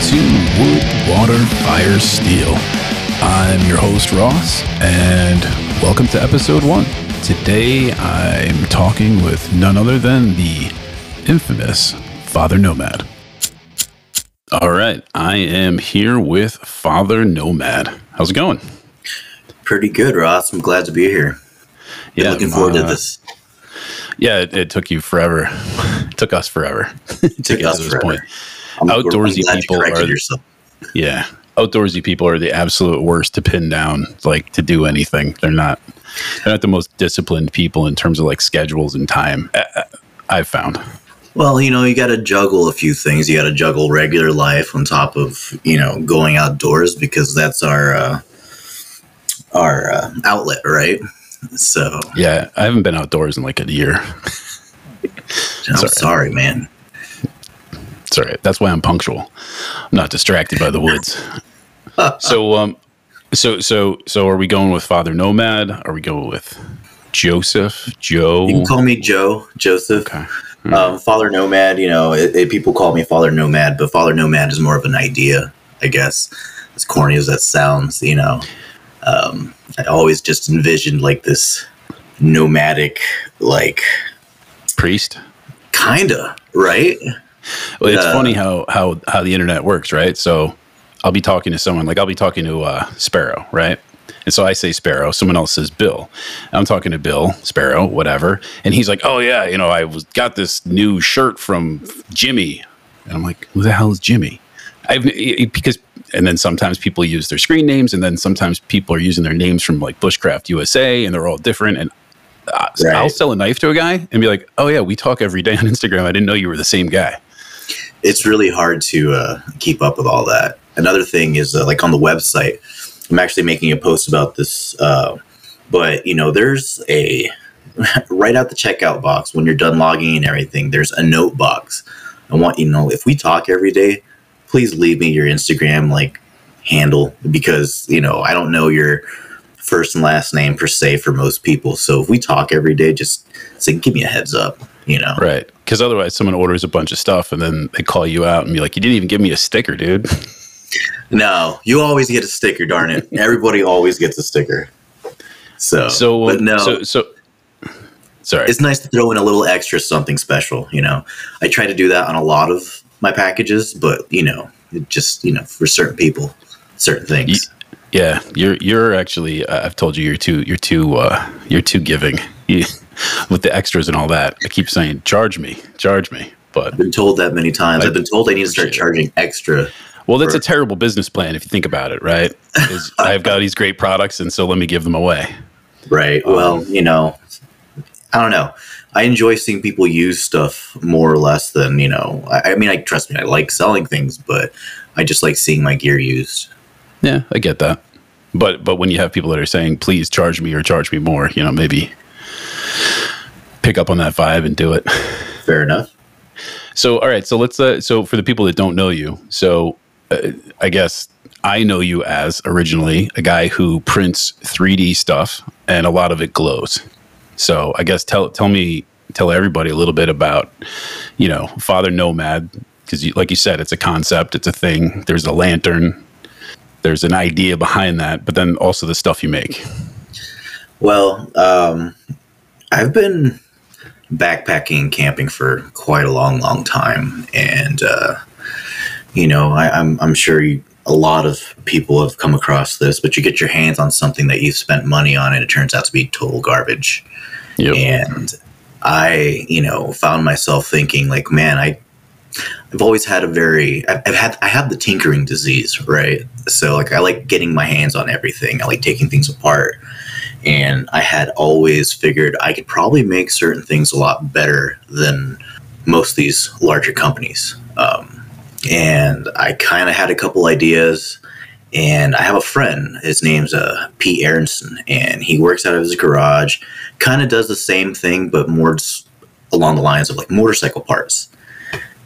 to Wood, Water, Fire, Steel. I'm your host, Ross, and welcome to episode one. Today I'm talking with none other than the infamous Father Nomad. All right, I am here with Father Nomad. How's it going? Pretty good, Ross. I'm glad to be here. Been Yeah, looking forward uh, to this. Yeah, it, it took you forever. it took us forever to Took get us to this forever. point. I'm, outdoorsy people are- yourself. Yeah. Outdoorsy people are the absolute worst to pin down, like to do anything. They're not they're not the most disciplined people in terms of like schedules and time. I, I- I've found. Well, you know, you got to juggle a few things. You got to juggle regular life on top of you know going outdoors because that's our uh, our uh, outlet, right? So Yeah, I haven't been outdoors in like a year. I'm Sorry. sorry, man. All right. That's why I'm punctual. I'm not distracted by the woods. so um so so so are we going with Father Nomad? Are we going with Joseph? Joe? You can call me Joe, Joseph. okay. Um, Father Nomad, you know, it, it- people call me Father Nomad, but Father Nomad is more of an idea, I guess. As corny as that sounds, you know, um, I always just envisioned like this nomadic, like, Priest? kinda, right? Well, it's Uh, funny how how how the internet works, right? So I'll be talking to someone, like I'll be talking to uh, Sparrow, right? And so I say Sparrow, someone else says Bill. I'm talking to Bill, Sparrow, whatever, and he's like, "Oh yeah, you know, I was got this new shirt from Jimmy," and I'm like, "Who the hell is Jimmy?" I've because and then sometimes people use their screen names, and then sometimes people are using their names from like Bushcraft USA, and they're all different. And uh, Right. I'll sell a knife to a guy and be like, "Oh yeah, we talk every day on Instagram. I didn't know you were the same guy." It's really hard to uh, keep up with all that. Another thing is, uh, like on the website, I'm actually making a post about this, uh, but you know, there's a right out the checkout box when you're done logging and everything. There's a note box. I want you to know if we talk every day, please leave me your Instagram like handle because you know I don't know your first and last name per se for most people. So if we talk every day, just say give me a heads up. You know, Right. Because otherwise, someone orders a bunch of stuff and then they call you out and be like, you didn't even give me a sticker, dude. No, you always get a sticker. Darn it! Everybody always gets a sticker. So, So, but no, So, so sorry. it's nice to throw in a little extra something special. You know, I try to do that on a lot of my packages, but you know, it just you know, for certain people, certain things. yeah, you're you're actually. I've told you you're too you're too uh, you're too giving you, with the extras and all that. I keep saying, charge me, charge me. But I've been told that many times. I I've been told I need to start charging extra. well, that's a terrible business plan if you think about it, right? Is I've got these great products, and so let me give them away. Right. Um, well, you know, I don't know. I enjoy seeing people use stuff more or less than you know. I, I mean, I trust me. I like selling things, but I just like seeing my gear used. Yeah, I get that. But but when you have people that are saying, please charge me or charge me more, you know, maybe pick up on that vibe and do it. Fair enough. So, all right. So let's. Uh, so for the people that don't know you, so uh, I guess I know you as originally a guy who prints 3D stuff, and a lot of it glows. So I guess tell tell me tell everybody a little bit about you know Father Nomad because you, like you said, it's a concept, it's a thing. There's a lantern. There's an idea behind that, but then also the stuff you make. Well, um, I've been backpacking and camping for quite a long, long time, and uh, you know, I, I'm I'm sure you, a lot of people have come across this, but you get your hands on something that you've spent money on, and it turns out to be total garbage. Yep. And I, you know, found myself thinking, like, man, I, I've always had a very, I've, I've had, I have the tinkering disease, right? So, like, I like getting my hands on everything. I like taking things apart. And I had always figured I could probably make certain things a lot better than most of these larger companies. Um, and I kind of had a couple ideas. And I have a friend. His name's uh, Pete Aronson, and he works out of his garage. Kind of does the same thing, but more along the lines of like motorcycle parts.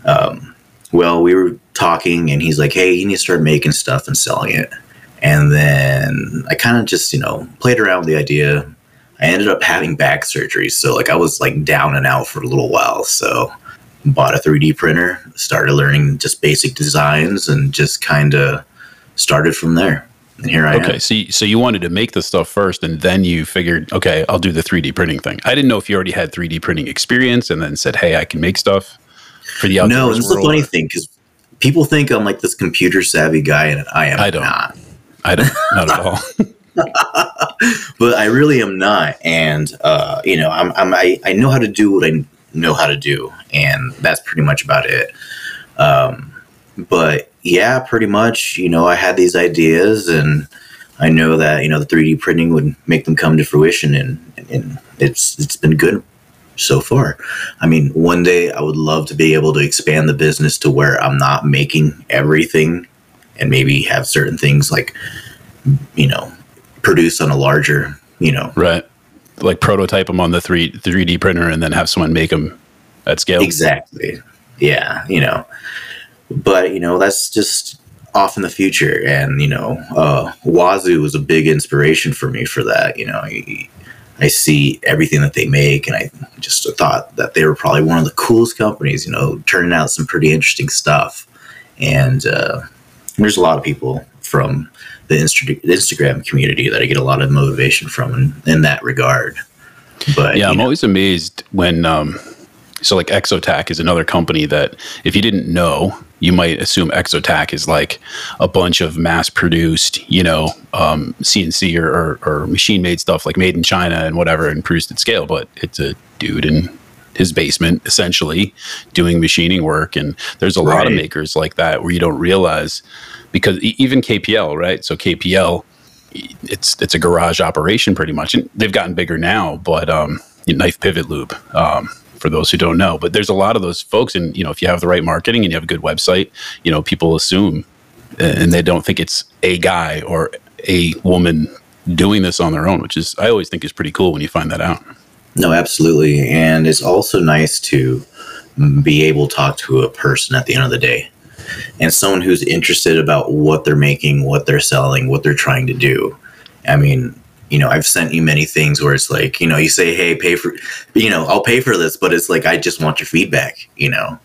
Um, well, we were talking, and he's like, "Hey, you need to start making stuff and selling it." And then I kind of just, you know, played around with the idea. I ended up having back surgery, so like I was like down and out for a little while. So bought a 3D printer, started learning just basic designs, and just kind of started from there. And here I okay, am. Okay, so you, so you wanted to make the stuff first, and then you figured, okay, I'll do the 3D printing thing. I didn't know if you already had 3D printing experience, and then said, hey, I can make stuff for the outdoors No, it's the funny thing because people think I'm like this computer savvy guy, and I am I don't. not. I don't, not at all. but I really am not. And uh, you know, I'm, I'm I, I know how to do what I know how to do, and that's pretty much about it. Um, but yeah, pretty much. You know, I had these ideas, and I know that you know the 3D printing would make them come to fruition, and and it's it's been good so far. I mean, one day I would love to be able to expand the business to where I'm not making everything, and maybe have certain things like you know produce on a larger, you know. right. Like prototype them on the 3, 3D printer and then have someone make them at scale. Exactly. Yeah, you know. But, you know, that's just off in the future. And, you know, uh, Wazoo was a big inspiration for me for that. You know, I, I see everything that they make, and I just thought that they were probably one of the coolest companies, you know, turning out some pretty interesting stuff. And uh, there's a lot of people from the Insta- Instagram community that I get a lot of motivation from in, in that regard. But yeah, I'm know, always amazed when, um, so like Exotac is another company that if you didn't know, you might assume Exotac is like a bunch of mass produced, you know, um, CNC or, or, or machine made stuff like made in China and whatever and produced at scale. But it's a dude in his basement essentially doing machining work. And there's a lot of makers like that where you don't realize because even KPL, right? So KPL, it's it's a garage operation pretty much. And they've gotten bigger now, but um, knife pivot lube. Um, for those who don't know, but there's a lot of those folks, and you know, if you have the right marketing and you have a good website, you know, people assume, and they don't think it's a guy or a woman doing this on their own, which is I always think is pretty cool when you find that out. No, absolutely. And it's also nice to be able to talk to a person at the end of the day and someone who's interested about what they're making, what they're selling, what they're trying to do. I mean, you know, I've sent you many things where it's like, you know, you say, hey, pay for, you know, I'll pay for this, but it's like, I just want your feedback, you know,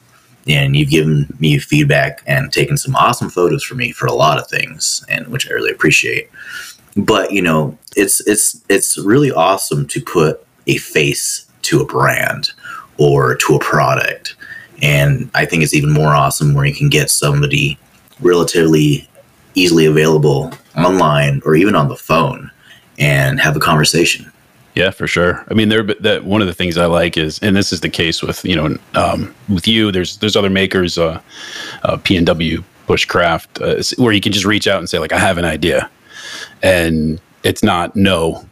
and you've given me feedback and taken some awesome photos for me for a lot of things, and which I really appreciate. But, you know, it's, it's, it's really awesome to put a face to a brand or to a product. And I think it's even more awesome where you can get somebody relatively easily available online or even on the phone and have a conversation. Yeah, for sure. I mean, there. That one of the things I like is, and this is the case with you know, um, with you. There's there's other makers, uh, uh, PNW, Bushcraft, uh, where you can just reach out and say like, I have an idea, and it's not no,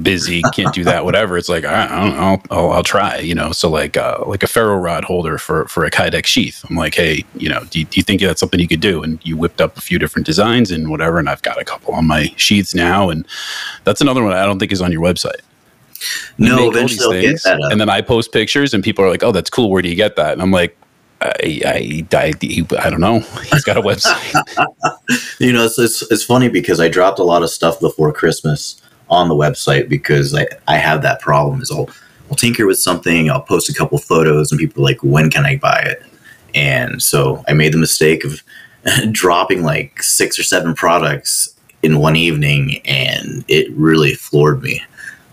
busy, can't do that, whatever. It's like I, don't know, I'll, I'll, I'll try, you know. So like uh, like a ferro rod holder for for a Kydex sheath. I'm like, hey, you know, do you, do you think that's something you could do? And you whipped up a few different designs and whatever, and I've got a couple on my sheaths now, and that's another one I don't think is on your website. No, eventually things, that up. and then I post pictures, and people are like, "Oh, that's cool. Where do you get that?" And I'm like, "I, I, I, I don't know. He's got a website." you know, it's, it's, it's funny because I dropped a lot of stuff before Christmas on the website because I, I have that problem is I'll, I'll tinker with something, I'll post a couple photos and people are like, when can I buy it? And so I made the mistake of dropping like six or seven products in one evening and it really floored me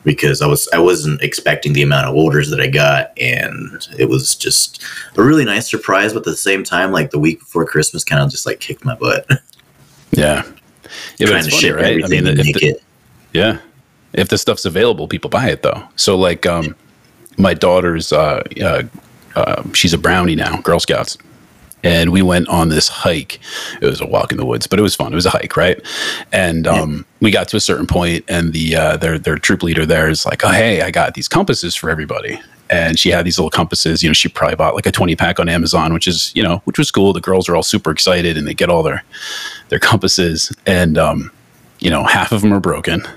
because I was I wasn't expecting the amount of orders that I got and it was just a really nice surprise but at the same time like the week before Christmas kind of just like kicked my butt. yeah, yeah, trying to funny, ship right? I everything mean, and make the- it. Yeah. If the stuff's available, people buy it though. So like um my daughter's uh, uh, uh she's a brownie now, Girl Scouts. And we went on this hike. It was a walk in the woods, but it was fun. It was a hike, right? And um, we got to a certain point, and the uh, their their troop leader there is like, "Oh, hey, I got these compasses for everybody." And she had these little compasses. You know, she probably bought like a twenty pack on Amazon, which is you know, which was cool. The girls are all super excited, and they get all their their compasses, and um, you know, half of them are broken.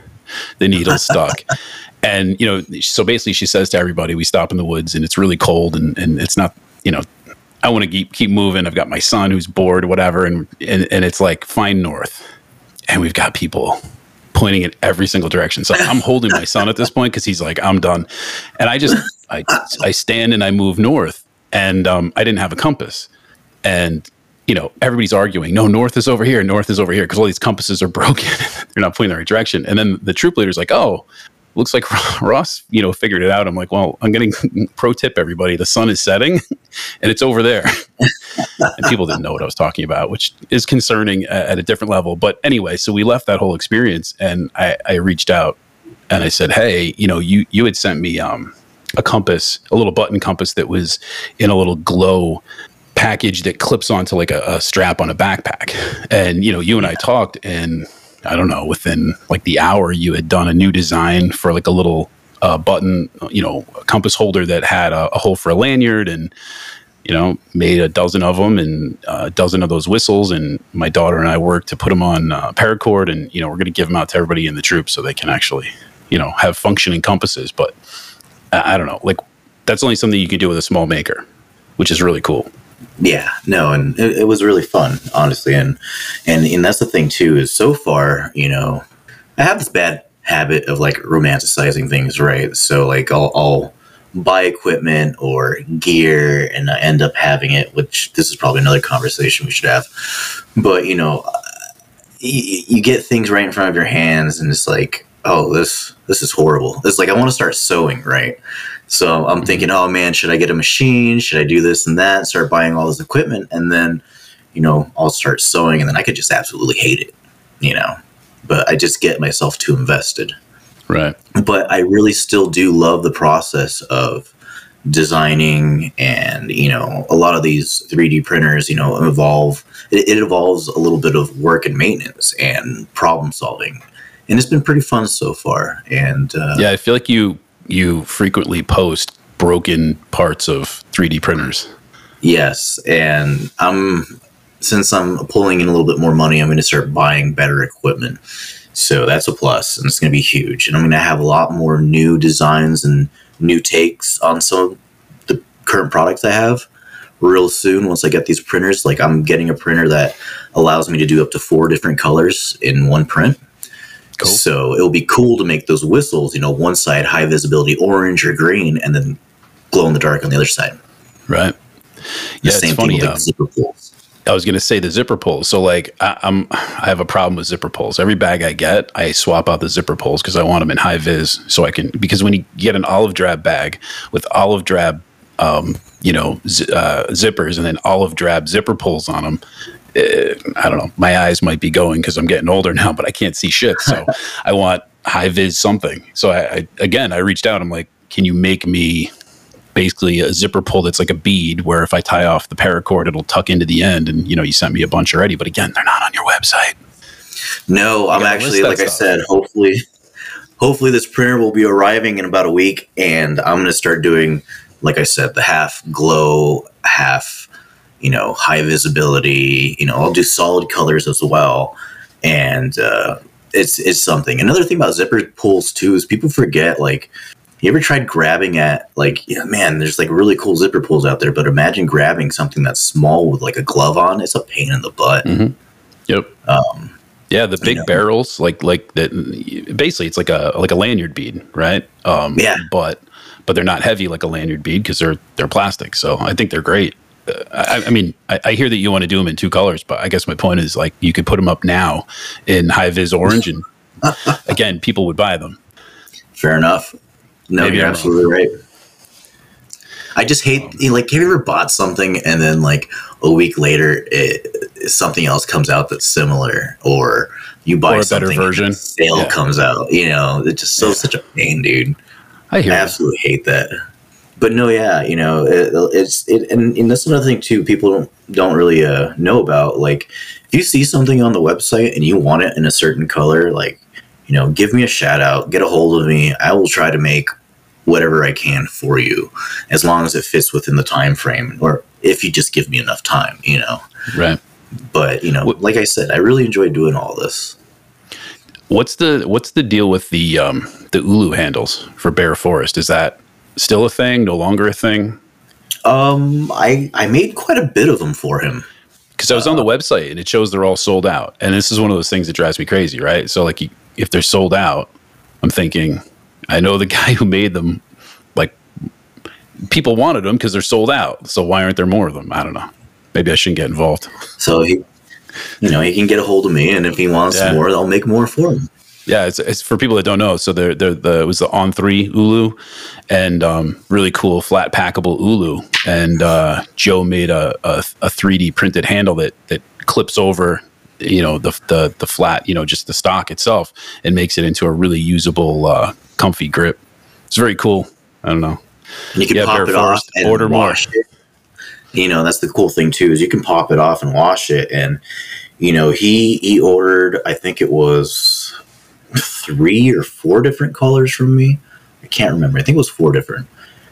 The needle stuck. And, you know, so basically she says to everybody, we stop in the woods and it's really cold and, and it's not, you know, I want to keep, keep moving. I've got my son who's bored, whatever. And, and, and it's like, find north. And we've got people pointing in every single direction. So I'm holding my son at this point because he's like, I'm done. And I just, I, I stand and I move north and um, I didn't have a compass, and you know everybody's arguing. No, north is over here. North is over here because all these compasses are broken. They're not pointing the right direction. And then the troop leader's like, "Oh, looks like Ross, you know, figured it out." I'm like, "Well, I'm getting pro tip, everybody. The sun is setting, and it's over there." and people didn't know what I was talking about, which is concerning at a different level. But anyway, so we left that whole experience, and I, I reached out and I said, "Hey, you know, you you had sent me um, a compass, a little button compass that was in a little glow." Package that clips onto like a, a strap on a backpack and you know you and i talked and I don't know, within like the hour, you had done a new design for like a little uh, button, you know, compass holder that had a, a, hole for a lanyard and, you know, made a dozen of them and uh, a dozen of those whistles. And my daughter and I worked to put them on uh, paracord and, you know, we're going to give them out to everybody in the troop so they can actually, you know, have functioning compasses. But I, I don't know, like that's only something you can do with a small maker, which is really cool yeah no and it, it, was really fun honestly and and and that's the thing too is so far you know i have this bad habit of like romanticizing things right? So like i'll, I'll buy equipment or gear and i end up having it which this is probably another conversation we should have. But you know you, you get things right in front of your hands and it's like oh this this is horrible. It's like i want to start sewing right so I'm mm-hmm. thinking, oh man, should I get a machine? Should I do this and that? Start buying all this equipment, and then, you know, I'll start sewing, and then I could just absolutely hate it, you know. But I just get myself too invested. Right. But I really still do love the process of designing and you know a lot of these 3d printers you know evolve it, it involves a little bit of work and maintenance and problem solving and it's been pretty fun so far and uh, yeah i feel like you you frequently post broken parts of 3D printers. Yes, and I'm since I'm pulling in a little bit more money, I'm going to start buying better equipment. So that's a plus, and it's going to be huge. And I'm going to have a lot more new designs and new takes on some of the current products I have real soon once I get these printers. Like I'm getting a printer that allows me to do up to four different colors in one print. Cool. So it'll be cool to make those whistles, you know, one side high visibility orange or green, and then glow in the dark on the other side. Right. The yeah, same funny, thing with like zipper pulls. I was going to say the zipper pulls. So like I, am I have a problem with zipper pulls. Every bag I get, I swap out the zipper pulls because I want them in high vis, so I can because when you get an olive drab bag with olive drab, um, you know, z- uh, zippers and then olive drab zipper pulls on them, Uh, I don't know, my eyes might be going because I'm getting older now, but I can't see shit. So I want high vis something. So I, I, again, I reached out. I'm like, can you make me basically a zipper pull that's like a bead where if I tie off the paracord, it'll tuck into the end. And you know, you sent me a bunch already, but again, they're not on your website. No, I'm actually, like stuff. I said, hopefully, hopefully this printer will be arriving in about a week and I'm going to start doing, like I said, the half glow, half you know, high visibility. You know, I'll do solid colors as well, and uh, it's it's something. Another thing about zipper pulls too is people forget like. You ever tried grabbing at like yeah, man? There's like really cool zipper pulls out there, but imagine grabbing something that's small with like a glove on. It's a pain in the butt. Mm-hmm. Yep. Um, yeah, the big barrels, like like that. Basically, it's like a like a lanyard bead, right? Um, yeah. But but they're not heavy like a lanyard bead because they're they're plastic. So I think they're great. I, I, mean, I, I, hear that you want to do them in two colors, but I guess my point is like you could put them up now in high vis orange, and again, people would buy them. Fair enough. No, Maybe you're absolutely right. I just hate um, like have you ever bought something and then like a week later it, something else comes out that's similar or you buy or a better version sale yeah. comes out you know it's just so yeah. such a pain dude I, I absolutely hate that but no, yeah, you know, it, it's it, and, and, that's another thing too. People don't don't really uh, know about. Like, if you see something on the website and you want it in a certain color, like, you know, give me a shout out, get a hold of me. I will try to make whatever I can for you, as long as it fits within the time frame, or if you just give me enough time, you know. Right. But you know, like I said, I really enjoy doing all this. What's the what's the deal with the um, the Ulu handles for Bear Forest? Is that still a thing? No longer a thing? Um, I I made quite a bit of them for him because I was on the website and it shows they're all sold out. And this is one of those things that drives me crazy, right? So like, if they're sold out, I'm thinking, I know the guy who made them, like, people wanted them because they're sold out. So why aren't there more of them? I don't know. Maybe I shouldn't get involved. So he, you know, he can get a hold of me, and if he wants Yeah. more, I'll make more for him. Yeah, it's, it's for people that don't know. So they're, they're the it was the On Three Ulu, and um, really cool flat packable Ulu. And uh, Joe made a, a a 3D printed handle that that clips over, you know, the the the flat, you know, just the stock itself, and makes it into a really usable, uh, comfy grip. It's very cool. I don't know. And you can Yeah, pop it off and order more. wash it. You know, that's the cool thing too is you can pop it off and wash it. And you know, he he ordered, I think it was three or four different colors from me. I can't remember. I think it was four different.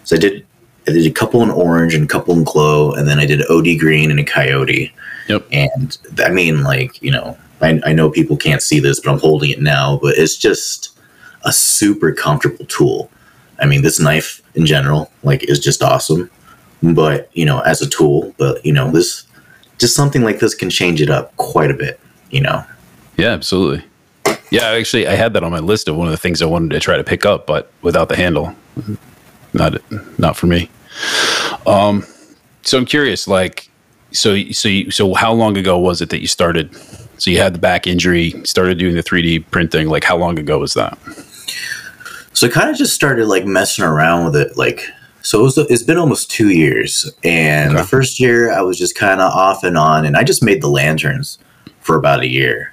So I did I did a couple in orange and a couple in glow, and then I did OD green and a coyote. Yep. And I mean, like you know, I, I know people can't see this, but I'm holding it now. But it's just a super comfortable tool. I mean, this knife in general, like, is just awesome. But you know, as a tool, but you know, this just something like this can change it up quite a bit. You know, Yeah, absolutely. Yeah, actually, I had that on my list of one of the things I wanted to try to pick up, but without the handle, not not for me. Um, so I'm curious, like, so so you, so how long ago was it that you started? So you had the back injury, started doing the 3D printing. Like, how long ago was that? So I kind of just started like messing around with it. Like, so it was, it's been almost two years. And Okay. the first year I was just kind of off and on, and I just made the lanterns for about a year.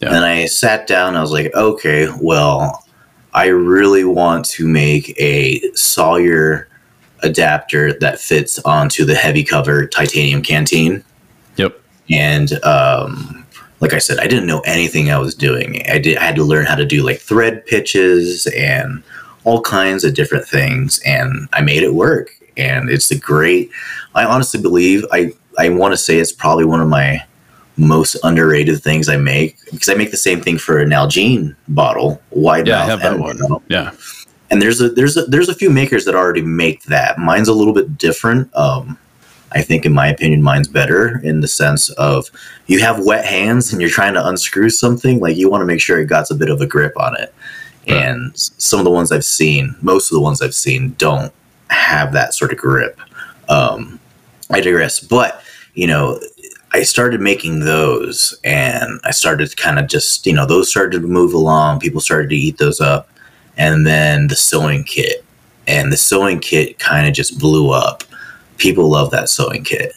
Yeah. And I sat down I was like, okay, well, I really want to make a Sawyer adapter that fits onto the heavy cover titanium canteen Yep. and um, like I said, I didn't know anything I was doing. I did I had to learn how to do like thread pitches and all kinds of different things, and I made it work. And it's a great. I honestly believe I I want to say it's probably one of my most underrated things I make because I make the same thing for an Nalgene bottle, wide Yeah, I have that one. bottle. Yeah. And there's a there's a there's a few makers that already make that. Mine's a little bit different. Um, I think, in my opinion, mine's better in the sense of you have wet hands and you're trying to unscrew something. Like you want to make sure it got a bit of a grip on it. Right. And some of the ones I've seen, most of the ones I've seen, don't have that sort of grip. Um, I digress. But you know, I started making those, and I started kind of just you know those started to move along. People started to eat those up, and then the sewing kit, and the sewing kit kind of just blew up. People love that sewing kit,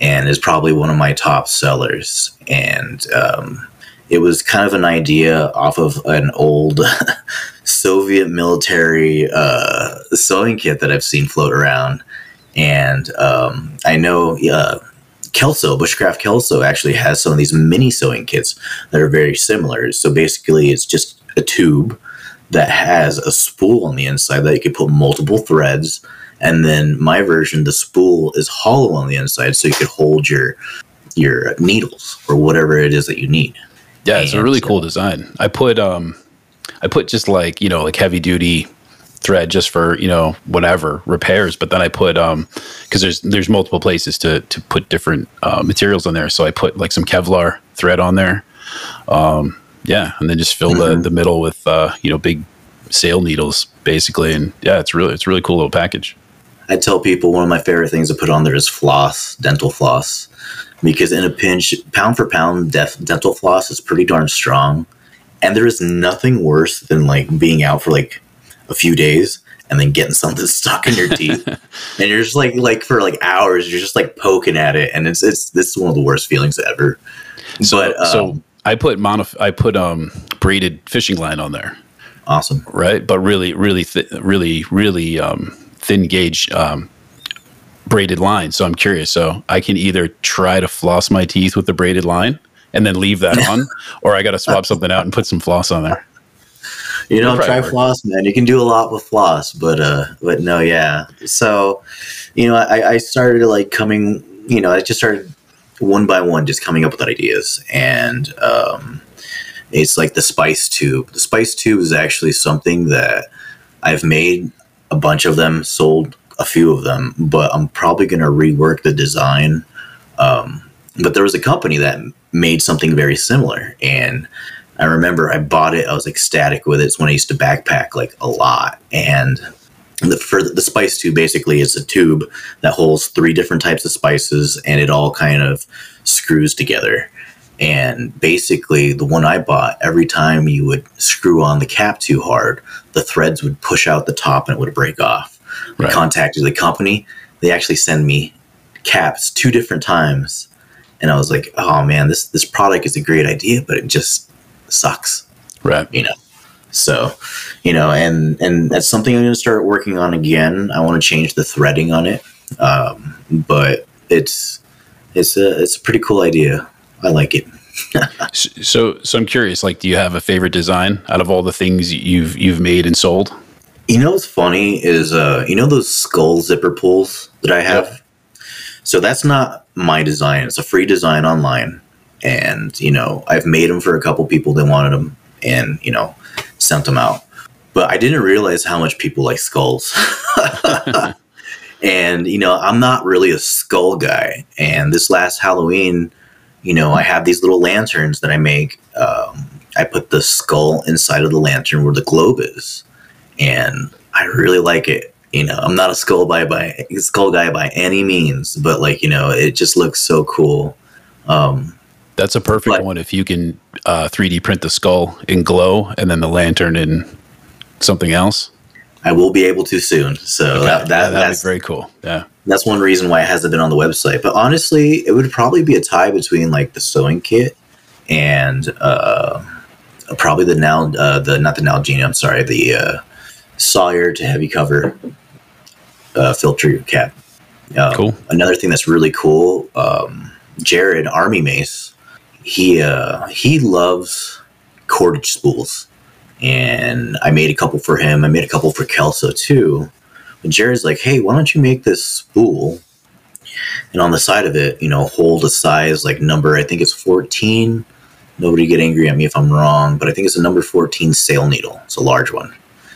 and is probably one of my top sellers. And um, it was kind of an idea off of an old Soviet military uh, sewing kit that I've seen float around. And um, I know uh, Kelso, Bushcraft Kelso, actually has some of these mini sewing kits that are very similar. So basically, it's just a tube that has a spool on the inside that you could put multiple threads. And then my version, the spool is hollow on the inside, so you could hold your your needles or whatever it is that you need. Yeah, it's a really uh, cool design. I put um I put just like, you know, like heavy duty thread just for, you know, whatever repairs, but then I put um cuz there's there's multiple places to to put different uh, materials on there. So I put like some Kevlar thread on there. Um yeah, and then just fill the Mhm. the middle with uh, you know, big sail needles basically and yeah, it's really it's a really cool little package. I tell people one of my favorite things to put on there is floss, dental floss, because in a pinch, pound for pound, def- dental floss is pretty darn strong, and there is nothing worse than like being out for like a few days and then getting something stuck in your teeth, and you're just like like for like hours, you're just like poking at it, and it's it's this is one of the worst feelings ever. So but um, so I put mono I put um braided fishing line on there. awesome. right? But really, really, th- really, really um, thin gauge um, braided line. So I'm curious. So I can either try to floss my teeth with the braided line and then leave that on, or I got to swap something out and put some floss on there. You know, try work. floss, man. You can do a lot with floss, but uh, but no, yeah. So, you know, I, I started like coming. You know, I just started one by one, just coming up with ideas, and um, it's like the spice tube. The spice tube is actually something that I've made a bunch of them, sold a few of them, but I'm probably going to rework the design. Um, but there was a company that made something very similar, and I remember I bought it. I was ecstatic with it. It's when I used to backpack like a lot, and the for the spice tube basically is a tube that holds three different types of spices and it all kind of screws together and basically the one i bought every time you would screw on the cap too hard the threads would push out the top and it would break off Right. i contacted the company they actually send me caps two different times and i was like oh man this this product is a great idea but it just sucks. Right. you know? So you know and and that's something i'm going to start working on again. I want to change the threading on it. Um, but it's it's a it's a pretty cool idea. I like it. So, so I'm curious. Like, do you have a favorite design out of all the things you've you've made and sold? you know what's funny is uh you know those skull zipper pulls that i have? So that's not my design. It's a free design online and you know i've made them for a couple people that wanted them and you know sent them out. But i didn't realize how much people like skulls. And you know i'm not really a skull guy. And this last halloween you know i have these little lanterns that i make um, i put the skull inside of the lantern where the globe is. And i really like it. You know i'm not a skull by by skull guy by any means but like you know it just looks so cool. Um, That's a perfect But- one. If you can uh, 3D print the skull in glow and then the lantern in something else, i will be able to soon so that, Yeah, that, that'd that's very cool. Yeah. that's one reason why it hasn't been on the website. But honestly, it would probably be a tie between like the sewing kit and uh, probably the now uh, the not the Nalgene. I'm sorry, the uh, Sawyer to heavy cover uh, filter cap. Um, Cool. Another thing that's really cool, um, Jared Army Mace. He uh, he loves cordage spools, and I made a couple for him. I made a couple for Kelso too. But Jared's like, hey, why don't you make this spool? And on the side of it, you know, hold a size like number, I think it's 14. Nobody get angry at me if I'm wrong, but I think it's a number 14 sail needle. It's a large one.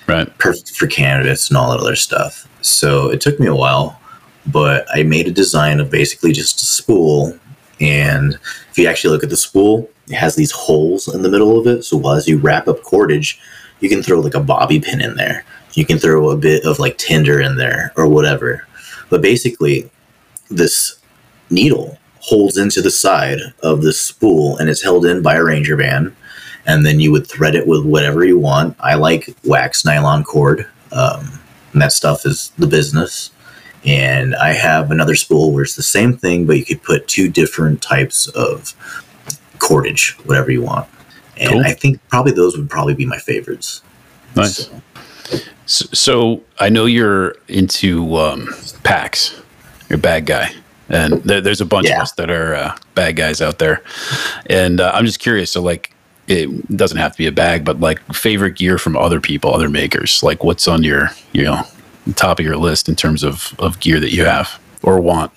Right. Perfect for candidates and all that other stuff. So it took me a while, but I made a design of basically just a spool. And if you actually look at the spool, it has these holes in the middle of it. So while as you wrap up cordage, you can throw like a bobby pin in there. You can throw a bit of like tinder in there or whatever. But basically, this needle holds into the side of the spool and it's held in by a ranger band. And then you would thread it with whatever you want. I like wax nylon cord. Um, and that stuff is the business. And I have another spool where it's the same thing, but you could put two different types of cordage, whatever you want. And Cool. I think probably those would probably be my favorites. Nice. So- So, so I know you're into um, packs. You're a bad guy, and there, there's a bunch Yeah. of us that are uh, bag guys out there. And uh, I'm just curious. So, like, it doesn't have to be a bag, but like favorite gear from other people, other makers. Like, what's on your, you know, top of your list in terms of of gear that you have or want?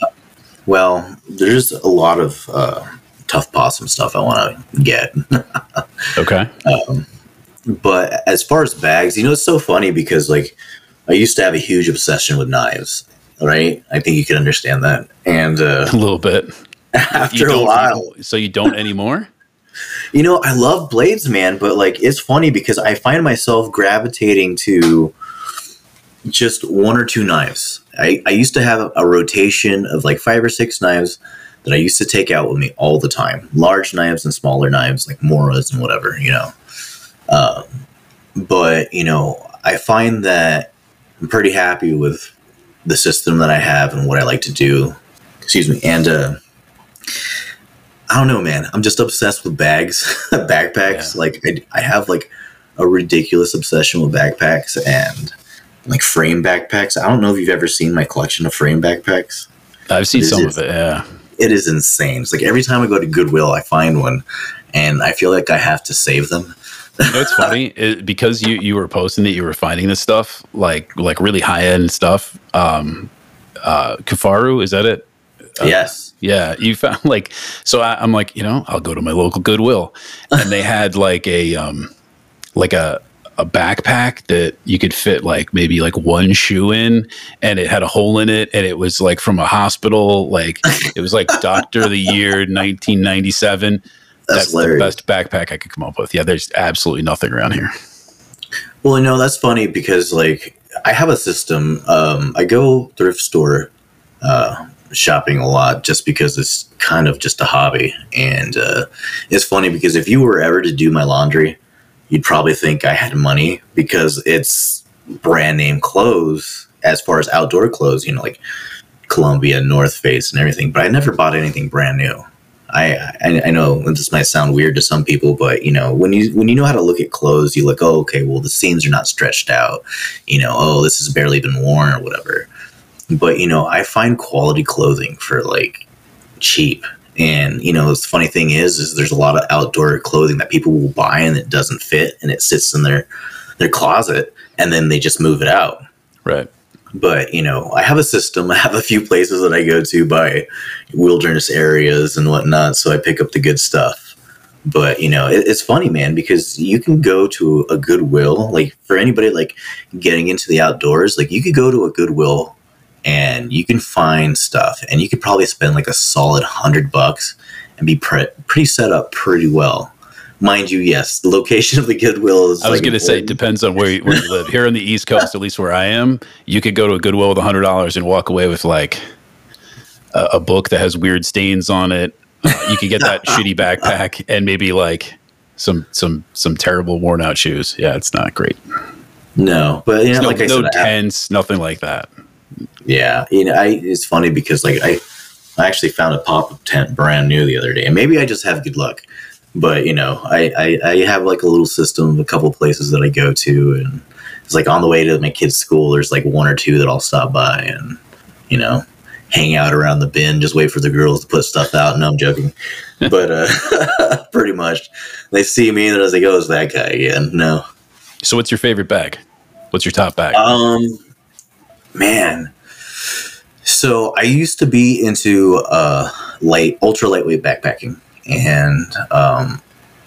Well, there's a lot of uh, tough possum stuff I want to get. Okay. but as far as bags, you know, it's so funny because like I used to have a huge obsession with knives, right? I think you can understand that. And uh, A little bit. after a while, so you don't anymore. you know, I love blades, man, but like it's funny because I find myself gravitating to just one or two knives. I, I used to have a, rotation of like five or six knives that I used to take out with me all the time. Large knives and smaller knives, like Moras and whatever, you know. Um, but, you know, I find that I'm pretty happy with the system that I have and what I like to do. Excuse me. And, uh, I don't know, man. I'm just obsessed with bags, backpacks. Yeah. Like I, I have like a ridiculous obsession with backpacks and like frame backpacks. I don't know if you've ever seen my collection of frame backpacks. I've seen some of it. Yeah. It is insane. It's like every time I go to Goodwill, I find one, and I feel like I have to save them. You know, it's funny it, because you you were posting that you were finding this stuff like like really high end stuff. Um, uh, Kifaru is that it? yes. Yeah, you found like so. I, I'm like, you know, I'll go to my local Goodwill, and they had like a um, like a a backpack that you could fit like maybe like one shoe in, and it had a hole in it, and it was like from a hospital. Like it was like Doctor of the Year, 1997. That's, That's the best backpack I could come up with. Yeah, there's absolutely nothing around here. Well, you know, that's funny because like I have a system. Um, I go thrift store uh, shopping a lot just because it's kind of just a hobby, and uh, it's funny because if you were ever to do my laundry, you'd probably think I had money because it's brand name clothes as far as outdoor clothes. You know, like Columbia, North Face, and everything. But I never bought anything brand new. I, I, I know this might sound weird to some people, but you know when you when you know how to look at clothes, you look, oh, okay, well the seams are not stretched out, you know, oh this has barely been worn or whatever. But you know, I find quality clothing for like cheap, and you know, the funny thing is, is there's a lot of outdoor clothing that people will buy and it doesn't fit, and it sits in their their closet, and then they just move it out. Right. But you know i have a system. I have a few places that i go to by wilderness areas and whatnot so i pick up the good stuff. But you know it, it's funny man because you can go to a goodwill like for anybody like getting into the outdoors like you could go to a goodwill and you can find stuff and you could probably spend like a solid hundred bucks and be pre- pretty set up pretty well mind you, yes, the location of the Goodwill is. I was like going to say depends on where you, where you live. Here on the East Coast, at least where I am, you could go to a Goodwill with a hundred dollars and walk away with like a, a, book that has weird stains on it. Uh, you could get that shitty backpack and maybe like some some some terrible worn out shoes. Yeah, it's not great. No, but you know, no, like I no said, tents, nothing like that. Yeah, you know, I it's funny because like I I actually found a pop up tent brand new the other day, and maybe I just have good luck but you know, I, I, I have like a little system, of a couple places that I go to, and it's like on the way to my kids' school. There's like one or two that I'll stop by and you know hang out around the bin, just wait for the girls to put stuff out. No, I'm joking, but uh, pretty much they see me and I was like, "Oh, it's that guy again." No. So, what's your favorite bag? What's your top bag? Um, man. So I used to be into uh light, ultra lightweight backpacking and um,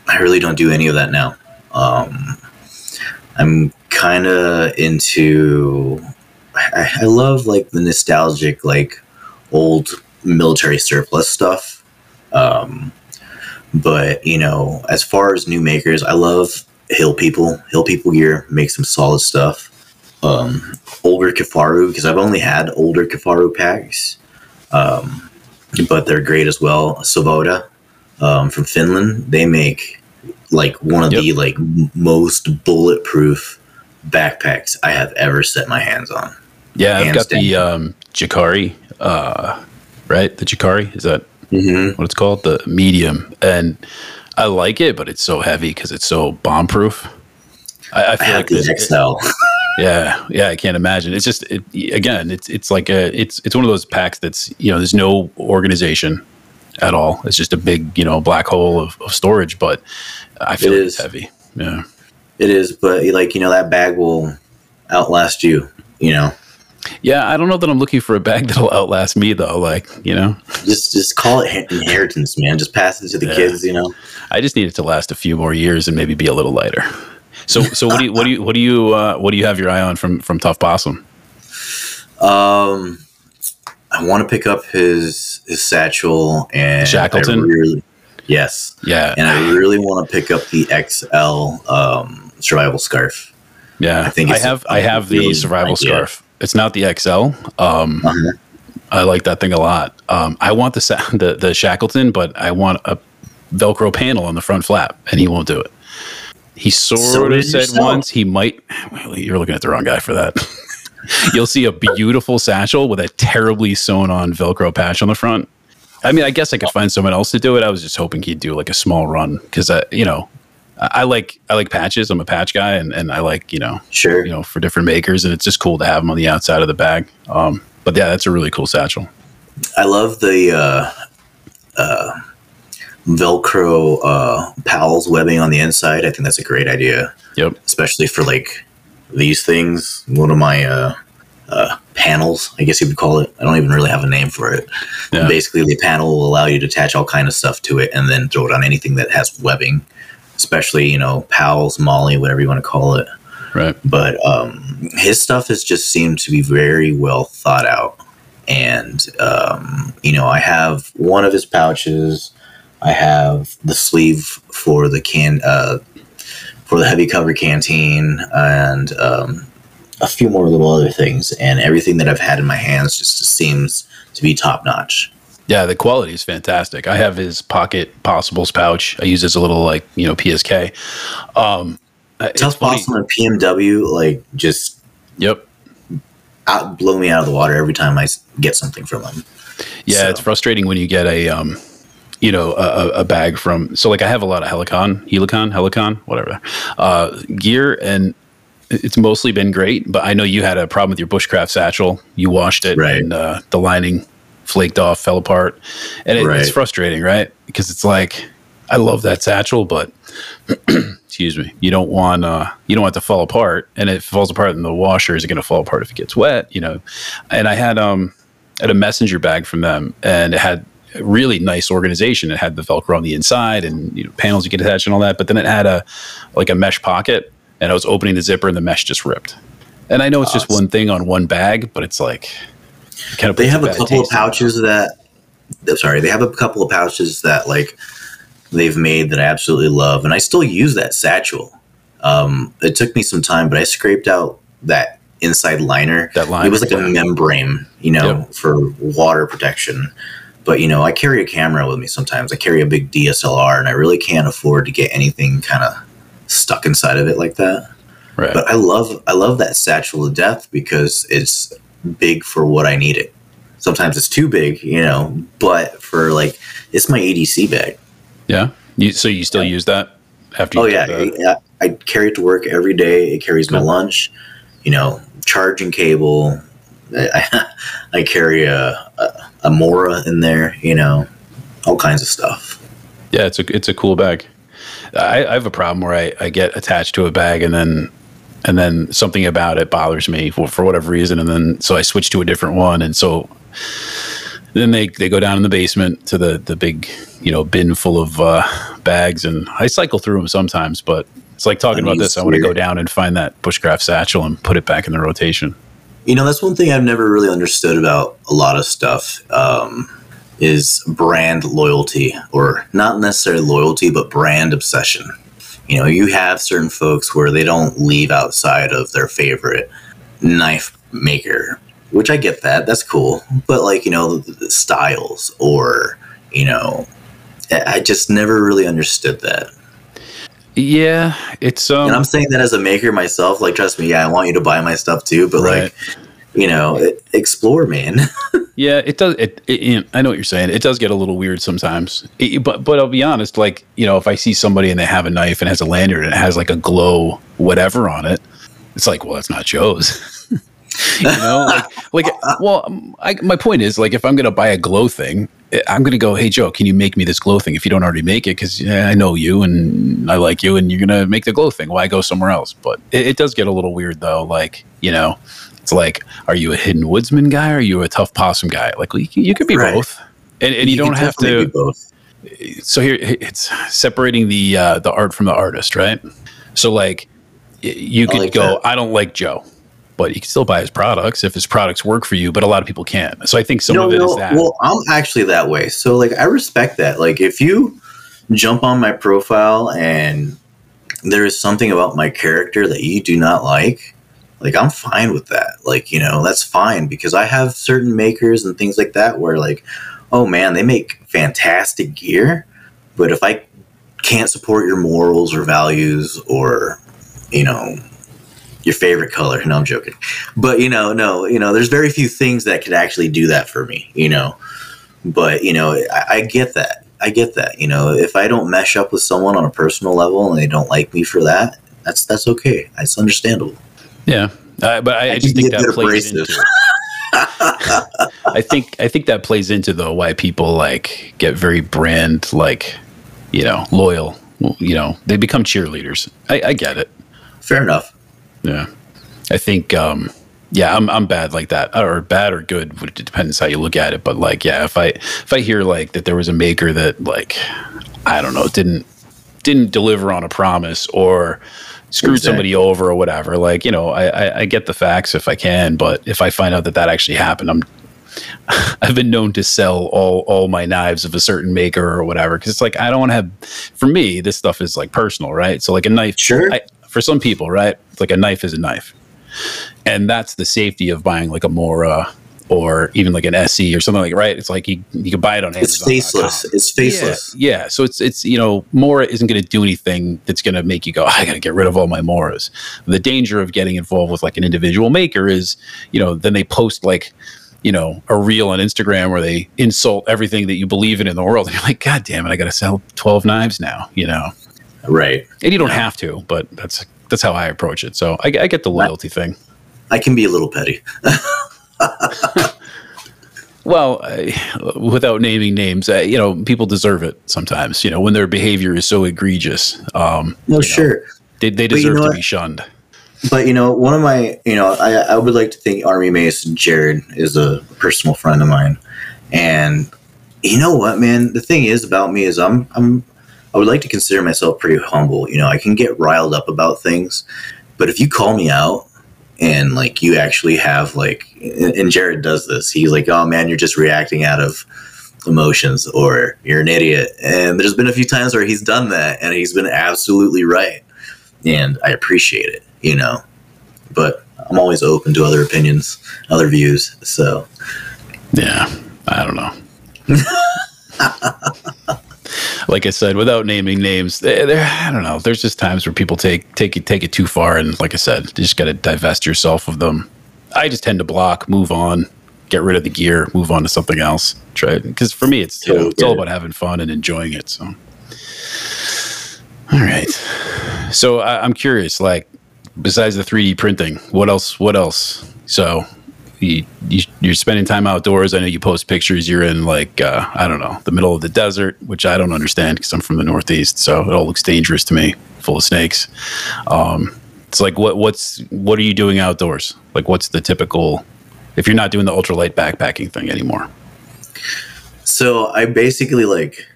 I really don't do any of that now. Um, I'm kind of into. I, I, love like the nostalgic, like old military surplus stuff. Um, but you know, as far as new makers, I love Hill People. Hill People gear makes some solid stuff. Um, older Kifaru because I've only had older Kifaru packs, um, but they're great as well. Savotta um, from Finland. They make like one of yep. the like most bulletproof backpacks I have ever set my hands on. Yeah, I've got down. the um, Jääkäri, uh, right? The Jääkäri is that mm-hmm. what it's called? The medium, and I like it, but it's so heavy because it's so bomb proof. I, I, feel I like the XL. yeah, yeah, I can't imagine. It's just it, again, it's it's like a it's it's one of those packs that's you know there's no organization at all. It's just a big, you know, black hole of, of storage, but I feel it like it's heavy. Yeah. It is, but like, you know, that bag will outlast you, you know. Yeah, I don't know that I'm looking for a bag that'll outlast me though. Like, you know, just just call it inheritance, man. Just pass it to the yeah. kids, you know. I just need it to last a few more years and maybe be a little lighter. So, so what do you what do you what do you uh, what do you have your eye on from from Tough Possum? Um, I want to pick up his his satchel and Shackleton. Really, yes, yeah, and I really want to pick up the XL um, survival scarf. Yeah, I think I have I have the survival scarf. It's not the XL. Um, uh-huh. I like that thing a lot. Um, I want the, the the Shackleton, but I want a Velcro panel on the front flap, and he won't do it. He sort so of said yourself. once he might. Well, you're looking at the wrong guy for that. you'll see a beautiful satchel with a terribly sewn on Velcro patch on the front. I mean, I guess I could find someone else to do it. I was just hoping he'd do like a small run because, uh, you know, I like I like patches. I'm a patch guy, and, and I like you know, sure, you know, for different makers, and it's just cool to have them on the outside of the bag. Um, but yeah, that's a really cool satchel. I love the uh, uh, Velcro uh, PALS webbing on the inside. I think that's a great idea. Yep, especially for like these things. One of my uh, uh, panels, I guess you would call it. I don't even really have a name for it. Yeah. Basically, the panel will allow you to attach all kind of stuff to it and then throw it on anything that has webbing, especially you know pals, MOLLE, whatever you want to call it. Right. But um, his stuff has just seemed to be very well thought out, and um, you know I have one of his pouches. I have the sleeve for the can uh, for the heavy cover canteen and um, a few more little other things, and everything that I've had in my hands just seems to be top notch. Yeah, the quality is fantastic. I have his pocket possibles pouch. I use as a little like you know PSK. Um, Tough Possum and PNW like just yep out blow me out of the water every time I get something from them. Yeah, so. it's frustrating when you get a um, you know, a, a, bag from. So like I have a lot of Helikon, Helikon, Helikon, whatever uh, gear, and it's mostly been great. But I know you had a problem with your bushcraft satchel. You washed it, right. and uh, the lining flaked off, fell apart, and it, right. it's frustrating, right? Because it's like I love that satchel, but excuse me, you don't want uh, you don't want it to fall apart, and if it falls apart in the washer, is it going to fall apart if it gets wet? You know, and I had um I had a messenger bag from them, and it had really nice organization. It had the Velcro on the inside and you know, panels you could attach and all that. But then it had a like a mesh pocket, and I was opening the zipper and the mesh just ripped. And I know it's just one thing on one bag, but it's like kind of. They have a couple of pouches that. Sorry, they have a couple of pouches that like they've made that I absolutely love, and I still use that satchel. Um, it took me some time, but I scraped out that inside liner. That liner, it was like a membrane, you know, yep. for water protection. But you know, I carry a camera with me sometimes. I carry a big DSLR, and I really can't afford to get anything kind of stuck inside of it like that. Right. But I love I love that satchel of death because it's big for what I need it. Sometimes it's too big, you know, but for like it's my EDC bag. Yeah. You, so you still yeah. use that after? oh yeah, yeah. I carry it to work every day. It carries my lunch. You know, charging cable. I, I carry a, a a Mora in there, you know, all kinds of stuff. Yeah, it's a it's a cool bag. I, I have a problem where I, I get attached to a bag and then and then something about it bothers me for, for whatever reason and then so I switch to a different one and so then they, they go down in the basement to the, the big you know bin full of uh, bags and I cycle through them sometimes but it's like talking about this I want to go down and find that bushcraft satchel and put it back in the rotation you know, that's one thing I've never really understood about a lot of stuff um, is brand loyalty, or not necessarily loyalty, but brand obsession. You know, you have certain folks where they don't leave outside of their favorite knife maker, which I get that. That's cool. But, like, you know, styles or, you know, I just never really understood that. Yeah, it's um and I'm saying that as a maker myself, like trust me, yeah, I want you to buy my stuff too, but right. like you know, explore, man. yeah, it does. It, it, I know what you're saying. It does get a little weird sometimes. It, but but I'll be honest. Like you know, if I see somebody and they have a knife and has a lanyard and it has like a glow whatever on it, it's like, well, that's not Joe's. you know, like, like well, I, my point is like if I'm gonna buy a glow thing, I'm going to go, hey, Joe, can you make me this glow thing if you don't already make it? Because yeah, I know you and I like you and you're going to make the glow thing. Why go somewhere else? But it, it, does get a little weird, though. Like, you know, it's like, are you a hidden woodsman guy or are you a tough possum guy? Like, well, you, you could be right. both. And, and you, you don't have to. both. So here, it's separating the uh, the art from the artist, right? So, like, you could like go, that. I don't like Joe but you can still buy his products if his products work for you. But a lot of people can't. So I think some no, of it no, is that. Well, I'm actually that way. So like I respect that. Like if you jump on my profile and there is something about my character that you do not like, like I'm fine with that. Like, you know, that's fine because I have certain makers and things like that where like, oh man, they make fantastic gear, but if I can't support your morals or values or you know your favorite color. No, I'm joking. But you know, no, you know, there's very few things that could actually do that for me. You know, but you know, I, I get that. I get that. You know, if I don't mesh up with someone on a personal level and they don't like me for that, that's that's okay. It's understandable. Yeah, uh, but I, I, I just think that plays abrasive. into. I think I think that plays into though why people like get very brand like, you know, loyal. You know, they become cheerleaders. I, I get it. Fair enough. Yeah, I think. Um, yeah, I'm I'm bad like that, or bad or good. It depends how you look at it. But like, yeah, if I if I hear like that there was a maker that like I don't know didn't didn't deliver on a promise or screwed exactly. somebody over or whatever, like you know, I, I I get the facts if I can, but if I find out that that actually happened, I'm I've been known to sell all all my knives of a certain maker or whatever because it's like I don't want to have. For me, this stuff is like personal, right? So like a knife, sure. I, for some people, right? It's like a knife is a knife. and that's the safety of buying like a Mora or even like an ESEE or something like right. It's like you you can buy it on Amazon. It's faceless. It's faceless. Yeah, yeah. So it's it's you know Mora isn't going to do anything that's going to make you go I got to get rid of all my Moras. The danger of getting involved with like an individual maker is you know then they post like you know a reel on Instagram where they insult everything that you believe in in the world. And you're like God damn it, I got to sell twelve knives now. You know, Right. and you don't Yeah. have to, but that's that's how I approach it. So I, I get the loyalty thing. I can be a little petty. Well, I, without naming names, you know, people deserve it sometimes. You know, when their behavior is so egregious, um, No, you know, sure. they, they But you deserve know to what? be shunned. But you know, one of my, you know, I, I would like to think Army Mason Jared is a personal friend of mine, and you know what, man, the thing is about me is I'm, I'm, I would like to consider myself pretty humble. You know, I can get riled up about things, but if you call me out and like you actually have like, and Jared does this, he's like, oh man, you're just reacting out of emotions or you're an idiot. And there's been a few times where he's done that and he's been absolutely right. And I appreciate it, you know. But I'm always open to other opinions, other views. So Yeah, I don't know. like I said, without naming names, there, I don't know. There's just times where people take take it take it too far, and like I said, you just got to divest yourself of them. I just tend to block, move on, get rid of the gear, move on to something else. Try because for me, it's you know, it's all about having fun and enjoying it. So, all right. So I, I'm curious, like besides the 3D printing, what else? What else? So you, you you're spending time outdoors. I know you post pictures. You're in like uh, I don't know the middle of the desert, which I don't understand because I'm from the Northeast, so it all looks dangerous to me, full of snakes. Um, it's like what what's what are you doing outdoors? Like what's the typical if you're not doing the ultralight backpacking thing anymore? So I basically like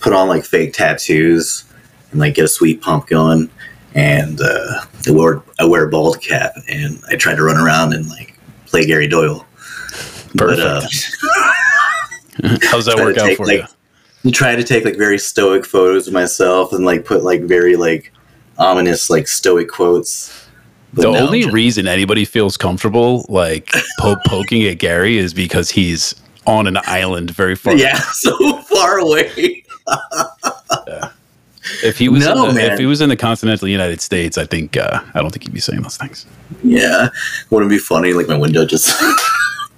put on like fake tattoos and like get a sweet pump going, and uh, I wear I wear a bald cap and I try to run around and like play Gary Doyle. But, uh, How's that work out take, for like, you? you try to take like very stoic photos of myself and like put like very like ominous like stoic quotes. But The no, only just- reason anybody feels comfortable like po- poking at Gary is because he's on an island very far. yeah, so far away. If he was No, in the, man. if he was in the continental United States, I think uh, I don't think he'd be saying those things. Yeah, wouldn't it be funny? Like my window just.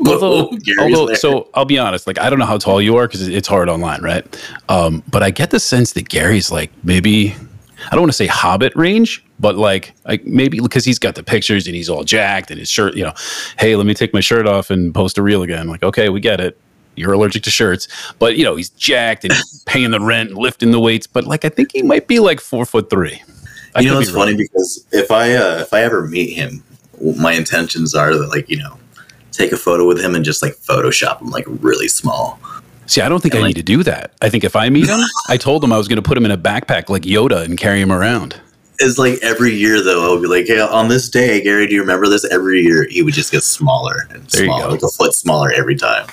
Although, although so I'll be honest, like I don't know how tall you are because it's hard online, right? Um, but I get the sense that Gary's like maybe I don't want to say Hobbit range, but like like maybe because he's got the pictures and he's all jacked and his shirt, you know, hey, let me take my shirt off and post a reel again. Like, okay, we get it. You're allergic to shirts, but you know he's jacked and paying the rent, and lifting the weights. But like I think he might be like four foot three. I you know it's funny because if I uh, if I ever meet him, my intentions are that like you know take a photo with him and just like Photoshop him like really small. See, I don't think I And, need to do that. I think if I meet him, I told him I was going to put him in a backpack like Yoda and carry him around. It's like every year though I'll be like, hey, on this day, Gary, do you remember this? Every year he would just get smaller and There smaller, like a foot smaller every time.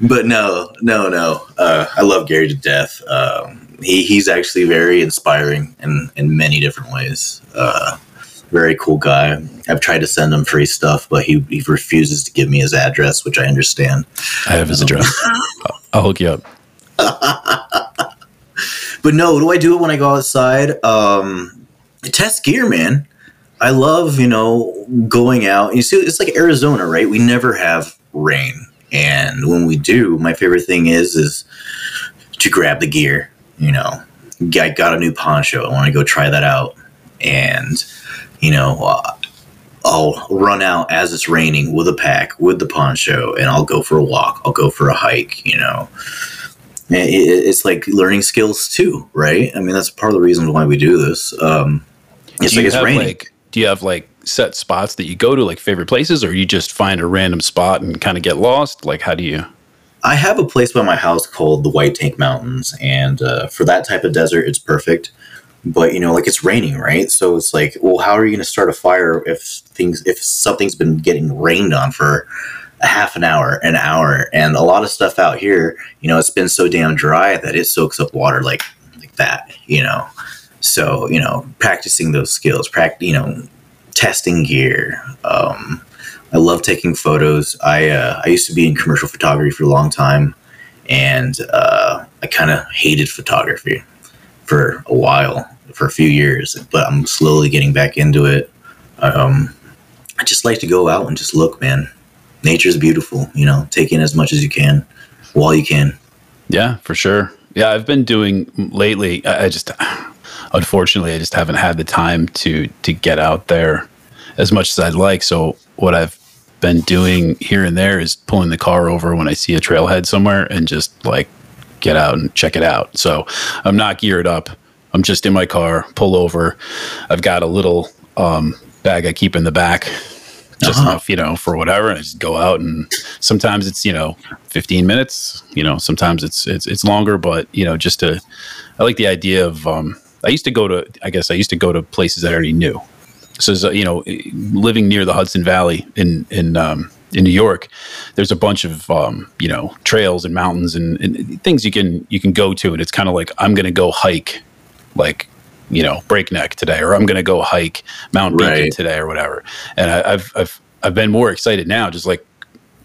But no, no, no. Uh, I love Gary to death. Um, he he's actually very inspiring in in many different ways. Uh, very cool guy. I've tried to send him free stuff, but he, he refuses to give me his address, which I understand. I have his address. I'll, hook you up. But no, what do I do it when I go outside? Um, test gear, man. I love, you know, going out. You see, it's like Arizona, right? We never have rain, and when we do, my favorite thing is is to grab the gear. You know, I got a new poncho. I want to go try that out, and you know, uh, I'll run out as it's raining with a pack, with the poncho, and I'll go for a walk. I'll go for a hike. You know, it- it- it's like learning skills too, right? I mean, that's part of the reason why we do this. Um, it's do like you it's have raining. like do you have like set spots that you go to, like favorite places, or you just find a random spot and kind of get lost? Like, how do you? I have a place by my house called the White Tank Mountains, and uh, for that type of desert, it's perfect. But you know, like it's raining, right? So it's like, well, how are you going to start a fire if things if something's been getting rained on for a half an hour, an hour, and a lot of stuff out here, you know, it's been so damn dry that it soaks up water like like that, you know. So you know, practicing those skills, practice, you know, testing gear. Um, I love taking photos. I uh, I used to be in commercial photography for a long time, and uh, I kind of hated photography for a while, for a few years. But I'm slowly getting back into it. Um, I just like to go out and just look, man. Nature's beautiful, you know. Take in as much as you can, while you can. Yeah, for sure. Yeah, I've been doing lately. I just, unfortunately, I just haven't had the time to to get out there as much as I'd like. So what I've been doing here and there is pulling the car over when I see a trailhead somewhere and just like get out and check it out. So I'm not geared up. I'm just in my car, pull over. I've got a little um, bag I keep in the back, just uh-huh. enough, you know, for whatever. And I just go out and sometimes it's, you know, 15 minutes, you know, sometimes it's, it's, it's longer, but you know, just to, I like the idea of, um, I used to go to, I guess I used to go to places I already knew. So, you know, living near the Hudson Valley in in um, in New York, there's a bunch of um, you know trails and mountains and, and, things you can you can go to, and it's kind of like I'm going to go hike, like you know Breakneck today, or I'm going to go hike Mount Beacon right. today, or whatever. And I, I've I've I've been more excited now, just like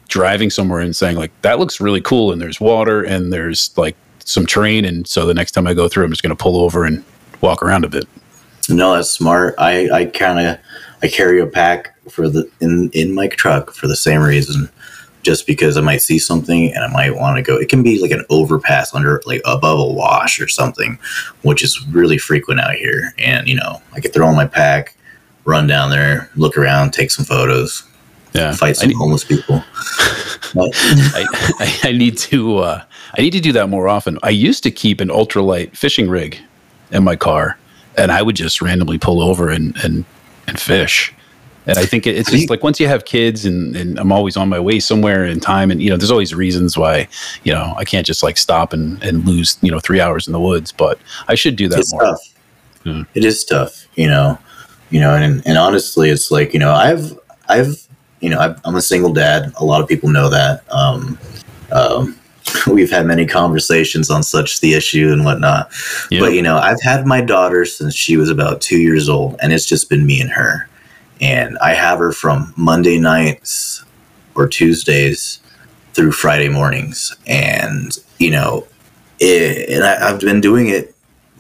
driving somewhere and saying like that looks really cool, and there's water and there's like some terrain, and so the next time I go through, I'm just going to pull over and walk around a bit. No, that's smart. I, I kind of I carry a pack for the in in my truck for the same reason, just because I might see something and I might want to go. It can be like an overpass under like above a wash or something, which is really frequent out here. And you know, I could throw in my pack, run down there, look around, take some photos. Yeah, fight some need, homeless people. I, I, I, need to uh, I need to do that more often. I used to keep an ultralight fishing rig in my car and I would just randomly pull over and and and fish. And I think it's just like once you have kids and, and I'm always on my way somewhere in time and you know there's always reasons why you know I can't just like stop and, and lose you know three hours in the woods but I should do that it's more. Tough. Hmm. It is tough, you know, you know, and and honestly, it's like you know I've I've you know i am a single dad. A lot of people know that. Um, um, we've had many conversations on such the issue and whatnot. Yep. But you know, I've had my daughter since she was about two years old, and it's just been me and her. And I have her from Monday nights or Tuesdays through Friday mornings, and you know, it, and I, I've been doing it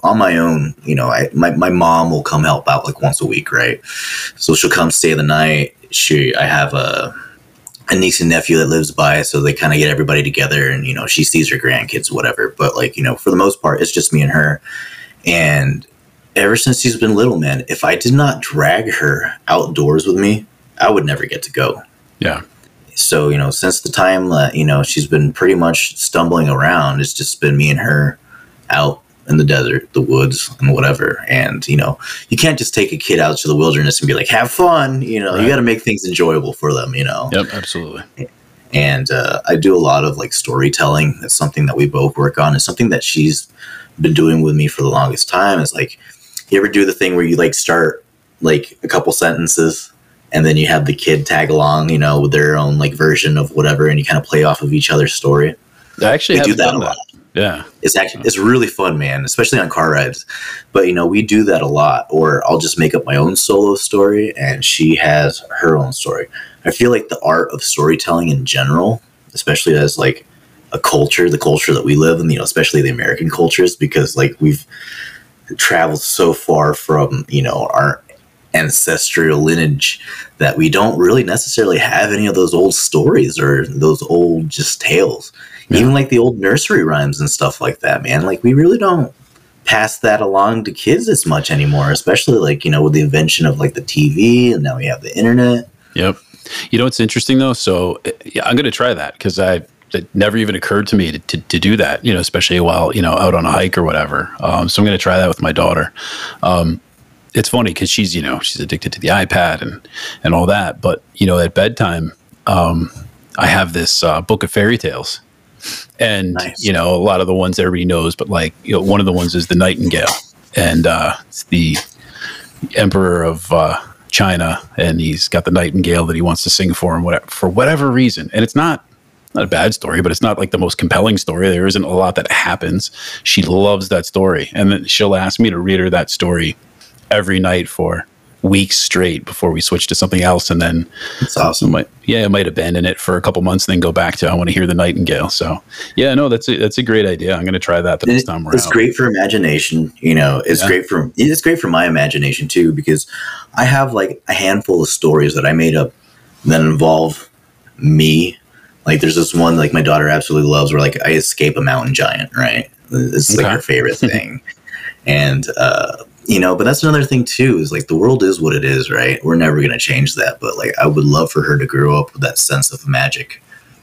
on my own. You know, I my, my mom will come help out like once a week, right? So she'll come stay the night. She I have a a niece and nephew that lives by, so they kind of get everybody together, and you know, she sees her grandkids, whatever. But like, you know, for the most part, it's just me and her. And ever since she's been little, man, if I did not drag her outdoors with me, I would never get to go. Yeah. So you know, since the time that you know she's been pretty much stumbling around, it's just been me and her out in the desert, the woods, and whatever. And you know, you can't just take a kid out to the wilderness and be like, "Have fun." You know, right. you got to make things enjoyable for them. You know. Yep, absolutely. And uh, I do a lot of like storytelling. That's something that we both work on. It's something that she's been doing with me for the longest time. Is like, you ever do the thing where you like start like a couple sentences and then you have the kid tag along, you know, with their own like version of whatever, and you kind of play off of each other's story. I actually do that a lot. Yeah. It's actually it's really fun, man, especially on car rides. But you know, we do that a lot or I'll just make up my own solo story and she has her own story. I feel like the art of storytelling in general, especially as like a culture, the culture that we live in, you know, especially the American cultures because like we've traveled so far from, you know, our ancestral lineage that we don't really necessarily have any of those old stories or those old just tales yeah. even like the old nursery rhymes and stuff like that, man. Like we really don't pass that along to kids as much anymore, especially like, you know, with the invention of like the TV and now we have the internet. Yep. You know what's interesting though? So yeah, I'm going to try that because I it never even occurred to me to, to, to, do that, you know, especially while, you know, out on a hike or whatever. Um, so I'm going to try that with my daughter. Um, it's funny because she's, you know, she's addicted to the iPad and, and all that. But, you know, at bedtime, um, I have this uh, book of fairy tales and nice. you know a lot of the ones everybody knows but like you know one of the ones is the nightingale. And uh, it's the emperor of uh, china and he's got the nightingale that he wants to sing for him whatever, for whatever reason. And it's not not a bad story but it's not like the most compelling story. There isn't a lot that happens. She loves that story. And then she'll ask me to read her that story every night for weeks straight before we switched to something else, and then It's awesome. might, yeah, I might abandon it for a couple months, and then go back to I want to hear the Nightingale. So yeah, no, that's a, that's a great idea. I'm going to try that the next time we're it's great for imagination you know it's Yeah. great for it's great for my imagination too because i have like a handful of stories that i made up that involve me like there's this one like my daughter absolutely loves where like i escape a mountain giant right it's like Okay. her favorite thing and uh you know but that's another thing too is like the world is what it is right we're never going to change that but like i would love for her to grow up with that sense of magic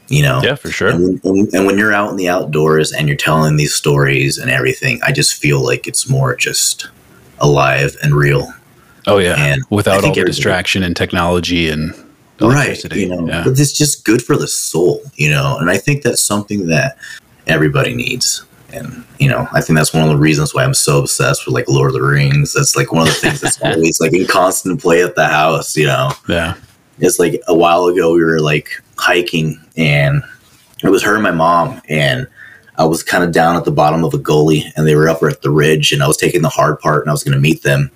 you know Yeah, for sure. and when, and- when you're out in the outdoors and you're telling these stories and everything, I just feel like it's more just alive and real. Oh yeah, And without all the distraction and technology and Right. You know, yeah. but it's just good for the soul, you know, and I think that's something that everybody needs. And, you know, I think that's one of the reasons why I'm so obsessed with like Lord of the Rings. That's like one of the things that's always like in constant play at the house, you know. yeah. it's like a while ago we were like hiking and it was her and my mom and I was kind of down at the bottom of a gully and they were up at the ridge and I was taking the hard part and I was going to meet them.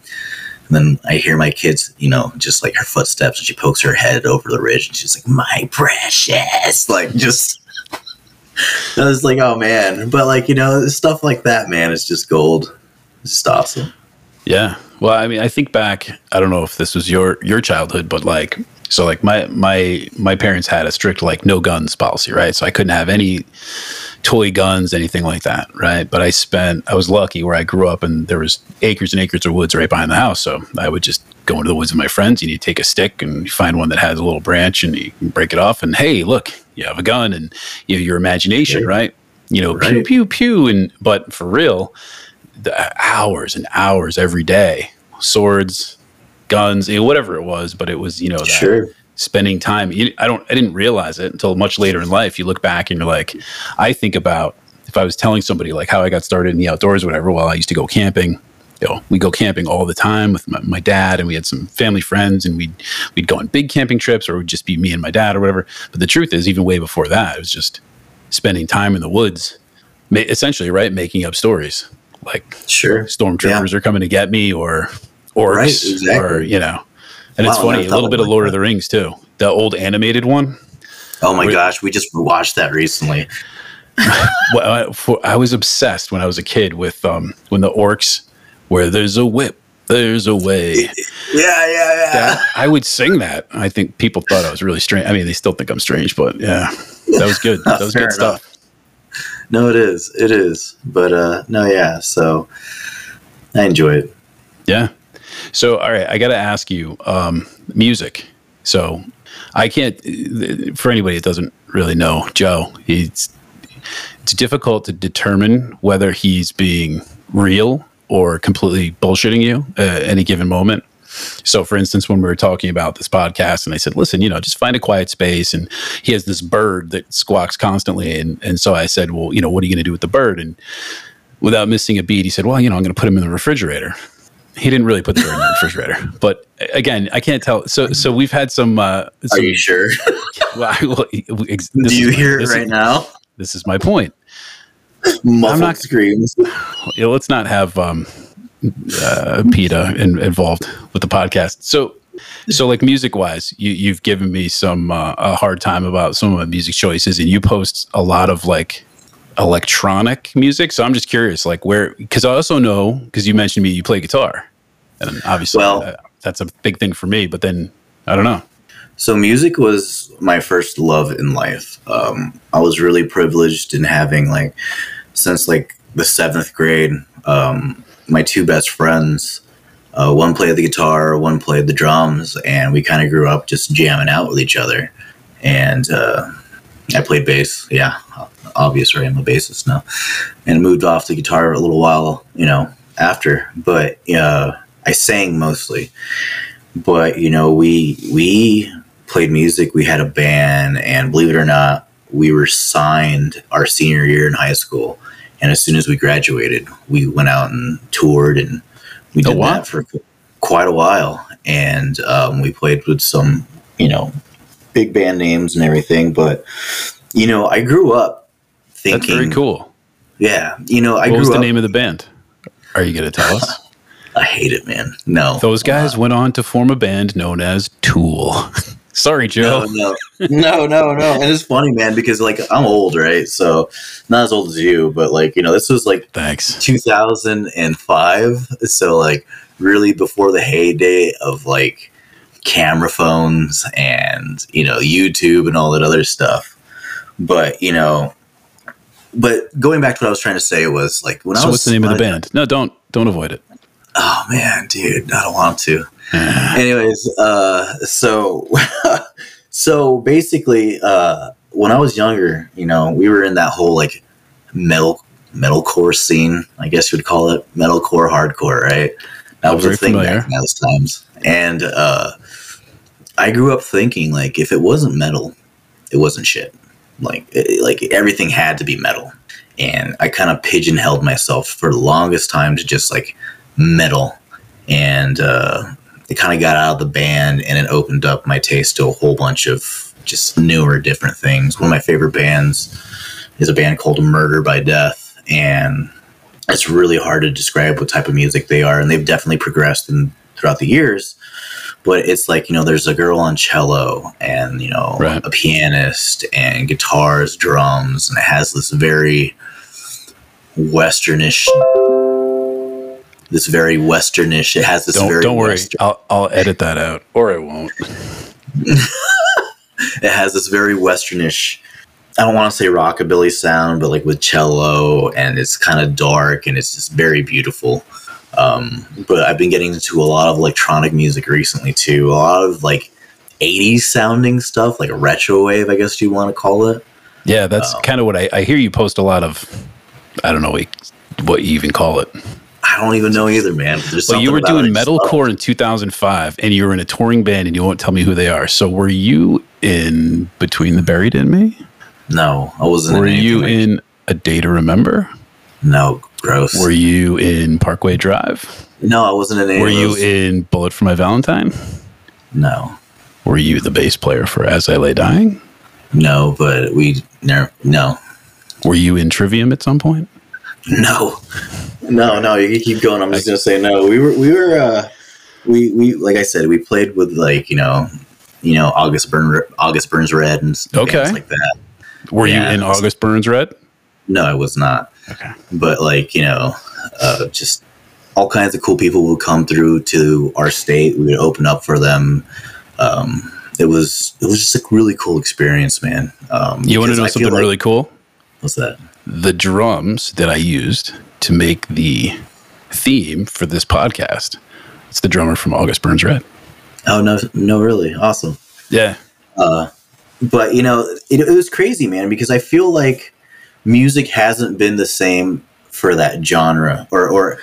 And then I hear my kids, you know, just like her footsteps and she pokes her head over the ridge and she's like, my precious, like just, I was like, oh man. But like, you know, stuff like that, man, is just gold. It's just awesome. Yeah. Well, I mean, I think back. I don't know if this was your your childhood, but like, so like my my my parents had a strict like no guns policy, right? So I couldn't have any toy guns, anything like that, right? But I spent. I was lucky where I grew up, and there was acres and acres of woods right behind the house. So I would just go into the woods with my friends, and you take a stick and you find one that has a little branch, and you break it off, and hey, look, you have a gun, and you know your imagination, Right. right? You know, pew Right. pew pew, and but for real the hours and hours every day, swords, guns, you know, whatever it was. But it was, you know, that Sure. spending time. I don't, I didn't realize it until much later in life. You look back and you're like, I think about if I was telling somebody like how I got started in the outdoors, or whatever. Well, I used to go camping. You know, we go camping all the time with my, my dad, and we had some family friends, and we'd we'd go on big camping trips, or it would just be me and my dad, or whatever. But the truth is, even way before that, it was just spending time in the woods, ma- essentially, right, making up stories like Sure. stormtroopers are coming to get me or orcs Right, exactly. or you know and it's Wow, I funny a little bit of lord of the rings too the old animated one Oh my Re- gosh, we just watched that recently. well, I, for, I was obsessed when i was a kid with um when the orcs where there's a whip there's a way Yeah, yeah, yeah. that, i would sing that i think people thought i was really strange i mean they still think i'm strange but yeah that was good that was good stuff No, it is. It is. But uh no, yeah. So I enjoy it. Yeah. So, all right, I got to ask you um, music. So, I can't, for anybody that doesn't really know Joe, he's, it's difficult to determine whether he's being real or completely bullshitting you at any given moment. So, for instance, when we were talking about this podcast, and I said, "Listen, you know, just find a quiet space." And he has this bird that squawks constantly, and and so I said, "Well, you know, what are you going to do with the bird?" And without missing a beat, he said, "Well, you know, I'm going to put him in the refrigerator." He didn't really put the bird in the refrigerator, but again, I can't tell. So, so we've had some. Uh, Are you sure? well, I- well, ex- Do you my- hear it right is, now? This is my point. Muffled not- screams. you know, let's not have um, uh, PETA in, involved with the podcast. So, so like music wise, you, you've given me some uh, a hard time about some of my music choices, and you post a lot of like electronic music. So I'm just curious, like where, because I also know because you mentioned me, you play guitar, and obviously Well- uh, that's a big thing for me. But then I don't know. So music was my first love in life. Um, I was really privileged in having like since like the seventh grade. Um, my two best friends, uh, one played the guitar, one played the drums, and we kind of grew up just jamming out with each other. And uh, I played bass. Yeah, obvious, right? I'm a bassist now, and moved off the guitar a little while, you know, after. But uh, I sang mostly. But you know, we we played music. We had a band, and believe it or not, we were signed our senior year in high school. And as soon as we graduated, we went out and toured, and we did that for quite a while. And um, we played with some, you know, big band names and everything. But you know, I grew up thinking, That's very cool. yeah, you know, I what grew was the up. name of the band? Are you going to tell us? I hate it, man. No, Those guys uh, went on to form a band known as Tool. Sorry, Joe. No, no, no, no, no. And it's funny, man, because like I'm old, right? So not as old as you, but like you know, this was like thanks 2005. So like really before the heyday of like camera phones and you know YouTube and all that other stuff. But you know, but going back to what I was trying to say was like when so I was. what's the name of the band? No, don't don't avoid it. Oh man, dude, I don't want to. Anyways, uh, so so basically, uh, when I was younger, you know, we were in that whole like metal metalcore scene, I guess you would call it metalcore hardcore, right? That was a thing familiar. back in those times, and uh, I grew up thinking like if it wasn't metal, it wasn't shit. Like it, like everything had to be metal, and I kind of pigeonholed myself for the longest time to just like metal, and uh, it kind of got out of the band and it opened up my taste to a whole bunch of just newer different things. One of my favorite bands is a band called Murder by Death and it's really hard to describe what type of music they are and they've definitely progressed in, throughout the years but it's like you know there's a girl on cello and you know right. a pianist and guitars drums and it has this very westernish this very westernish. It has this. Don't, very don't worry. Western- I'll I'll edit that out, or I won't. it has this very westernish. I don't want to say rockabilly sound, but like with cello, and it's kind of dark, and it's just very beautiful. Um, but I've been getting into a lot of electronic music recently too. A lot of like 80s sounding stuff, like a retro wave, I guess you want to call it. Yeah, that's um, kind of what I, I hear you post a lot of. I don't know what you even call it. I don't even know either, man. well, you were doing metalcore in 2005, and you were in a touring band, and you won't tell me who they are. So, were you in Between the Buried and Me? No, I wasn't. Were in you in A Day to Remember? No, gross. Were you in Parkway Drive? No, I wasn't in. were you in Bullet for My Valentine? No. Were you the bass player for As I Lay Dying? No, but we no. no. Were you in Trivium at some point? No, no, no. You keep going. I'm just gonna say no. We were, we were, uh, we, we, like I said, we played with like you know, you know, August Burn, August Burns Red, and okay, like that. Were yeah, you in August Burns Red? No, I was not. Okay, but like you know, uh, just all kinds of cool people would come through to our state. We would open up for them. Um, it was it was just a really cool experience, man. Um, you want to know something like, really cool? What's that? The drums that I used to make the theme for this podcast. It's the drummer from August Burns Red. Oh no, no, really awesome. Yeah. Uh, but you know, it, it was crazy, man, because I feel like music hasn't been the same for that genre, or or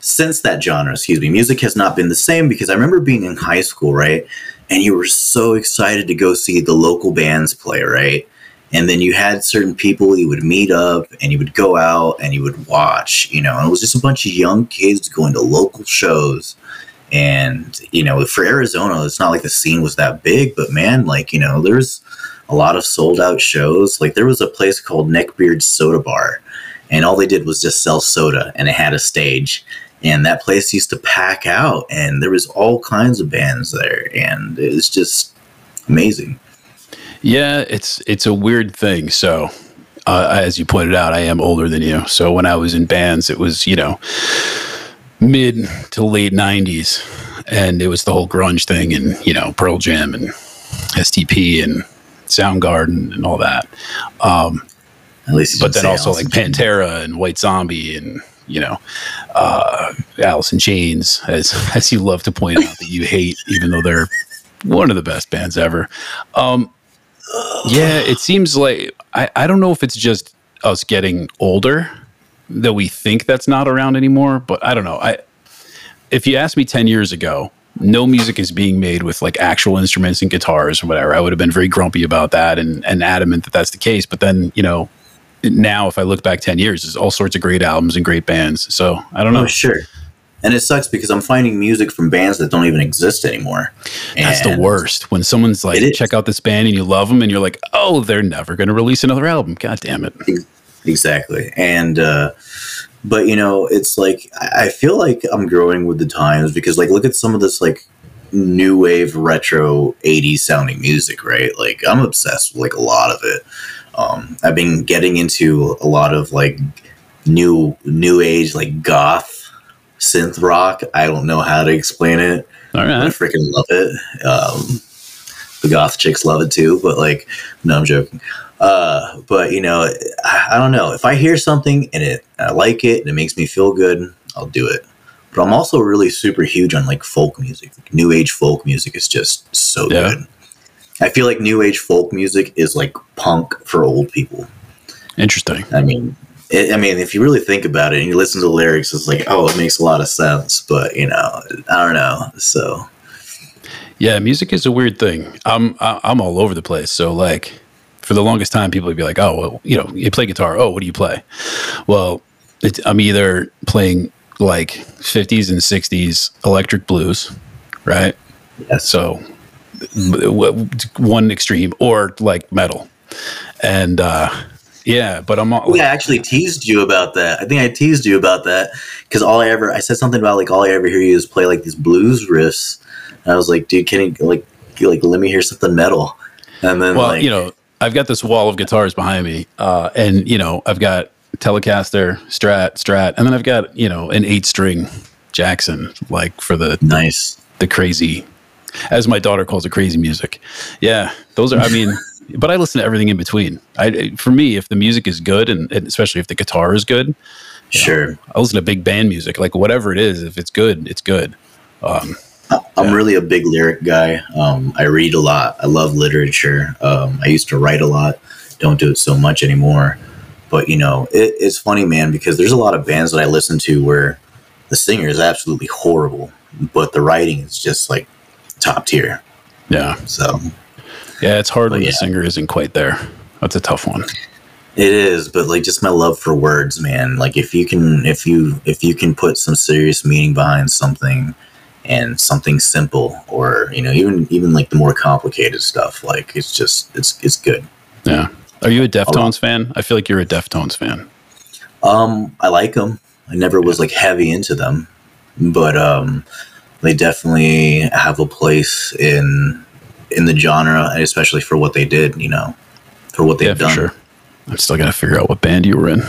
since that genre. Excuse me, music has not been the same because I remember being in high school, right, and you were so excited to go see the local bands play, right and then you had certain people you would meet up and you would go out and you would watch you know and it was just a bunch of young kids going to local shows. And you know for arizona it's not like the scene was that big but man like you know there's a lot of sold out shows. Like there was a place called neckbeard soda bar and all they did was just sell soda and it had a stage. And that place used to pack out and there was all kinds of bands there and it was just amazing yeah, it's it's a weird thing. So, uh, as you pointed out, I am older than you. So when I was in bands, it was you know mid to late '90s, and it was the whole grunge thing, and you know Pearl Jam and STP and Soundgarden and all that. Um, At least, but then also like Pantera and White Zombie and you know, uh, Alice in Chains, as as you love to point out that you hate, even though they're one of the best bands ever. Um, yeah, it seems like I, I don't know if it's just us getting older that we think that's not around anymore, but I don't know. I if you asked me 10 years ago, no music is being made with like actual instruments and guitars or whatever. I would have been very grumpy about that and, and adamant that that's the case. But then, you know, now if I look back 10 years, there's all sorts of great albums and great bands. So I don't oh, know. Oh, sure and it sucks because I'm finding music from bands that don't even exist anymore. That's the worst. When someone's like, check out this band and you love them, and you're like, oh, they're never going to release another album. God damn it. Exactly. And, uh, but you know, it's like I I feel like I'm growing with the times because like look at some of this like new wave retro 80s sounding music, right? Like I'm obsessed with like a lot of it. Um, I've been getting into a lot of like new new age like goth synth rock. I don't know how to explain it. All I freaking love it. Um, the goth chicks love it too, but like, no, I'm joking. Uh, but you know, I, I don't know. If I hear something and it, I like it and it makes me feel good, I'll do it. But I'm also really super huge on like folk music. Like, new age folk music is just so Yeah. good. I feel like new age folk music is like punk for old people. Interesting. I mean, it, I mean, if you really think about it and you listen to the lyrics, it's like, oh, it makes a lot of sense. But you know, I don't know. So Yeah, music is a weird thing. I'm I'm all over the place. So like, for the longest time, people would be like, "Oh, well, you know, you play guitar. Oh, what do you play?" Well, it, I'm either playing like 50s and 60s electric blues, right? yes, So one extreme, or like metal, and uh, yeah. But I'm I think I actually teased you about that. I think I teased you about that because all I ever I said something about like all I ever hear you is play like these blues riffs. And I was like, dude, can you like you, like let me hear something metal? And then well, like you know, I've got this wall of guitars behind me, uh, and you know, I've got Telecaster, Strat, Strat, and then I've got you know an eight string Jackson, like for the nice. the crazy, as my daughter calls it, crazy music. Yeah, those are. I mean, but I listen to everything in between. I for me, if the music is good, and, and especially if the guitar is good, Sure. I listen to big band music. Like whatever it is, if it's good, it's good. Um, I'm Yeah. really a big lyric guy. Um, I read a lot. I love literature. Um, I used to write a lot. Don't do it so much anymore. But you know, it, it's funny, man, because there's a lot of bands that I listen to where the singer is absolutely horrible, but the writing is just like top tier. yeah, So yeah, it's hard when yeah. the singer isn't quite there. That's a tough one. It is, but like just my love for words, man. Like if you can if you if you can put some serious meaning behind something and something simple or, you know, even even like the more complicated stuff, like it's just it's it's good. Yeah. Are you a Deftones fan? I feel like you're a Deftones fan. Um I like them. I never was like heavy into them, but um they definitely have a place in in the genre, and especially for what they did, you know, for what they've Yeah, for done. sure. I'm still gonna figure out what band you were in.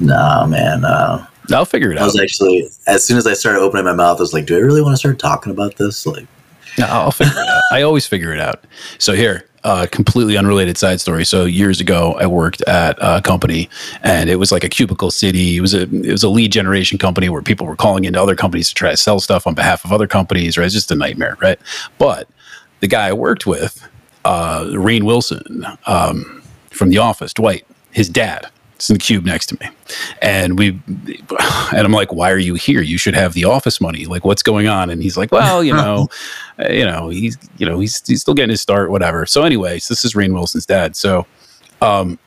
Nah, man. Uh, I'll figure it I out. I was actually, as soon as I started opening my mouth, I was like, do I really want to start talking about this? Like, Yeah, I'll figure it out. I always figure it out. So here, uh, completely unrelated side story. So years ago, I worked at a company, and it was like a cubicle city. It was a it was a lead generation company where people were calling into other companies to try to sell stuff on behalf of other companies. Right, it's just a nightmare, right? But the guy I worked with, uh, Rainn Wilson um, from The Office, Dwight, his dad. is in the cube next to me, and we, and I'm like, "Why are you here? You should have the office money. Like, what's going on?" And he's like, "Well, you know, uh, you know, he's, you know, he's he's still getting his start, whatever." So, anyways, this is Rainn Wilson's dad. So, um,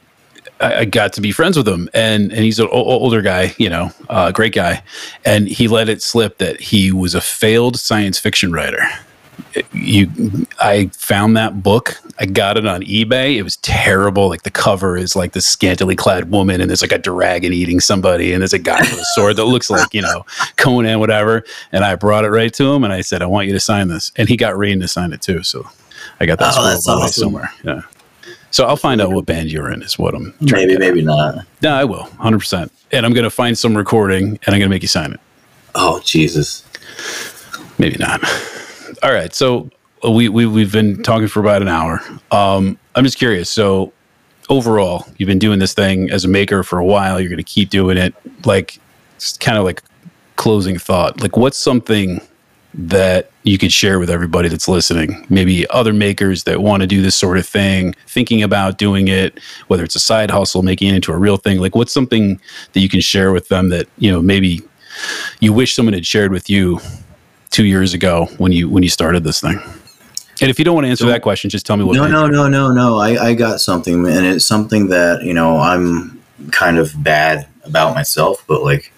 I, I got to be friends with him, and and he's an o- older guy, you know, uh, great guy, and he let it slip that he was a failed science fiction writer. You, I found that book. I got it on eBay. It was terrible. Like the cover is like this scantily clad woman, and there's like a dragon eating somebody, and there's a guy with a sword that looks like you know Conan, whatever. And I brought it right to him, and I said, "I want you to sign this," and he got Rainn to sign it too. So I got that Oh, awesome. somewhere. Yeah. So I'll find out what band you're in. Is what I'm trying maybe, maybe not. No, I will, hundred percent. And I'm gonna find some recording, and I'm gonna make you sign it. Oh, Jesus. Maybe not. All right. So we, we we've been talking for about an hour. Um, I'm just curious. So overall, you've been doing this thing as a maker for a while. You're going to keep doing it. Like, it's kind of like closing thought. Like, what's something that you could share with everybody that's listening? Maybe other makers that want to do this sort of thing, thinking about doing it, whether it's a side hustle, making it into a real thing. Like, what's something that you can share with them that you know maybe you wish someone had shared with you two years ago when you when you started this thing? And if you don't want to answer that question, just tell me what. No, no, no, no, no. I, I got something, and it's something that, you know, I'm kind of bad about myself, but like,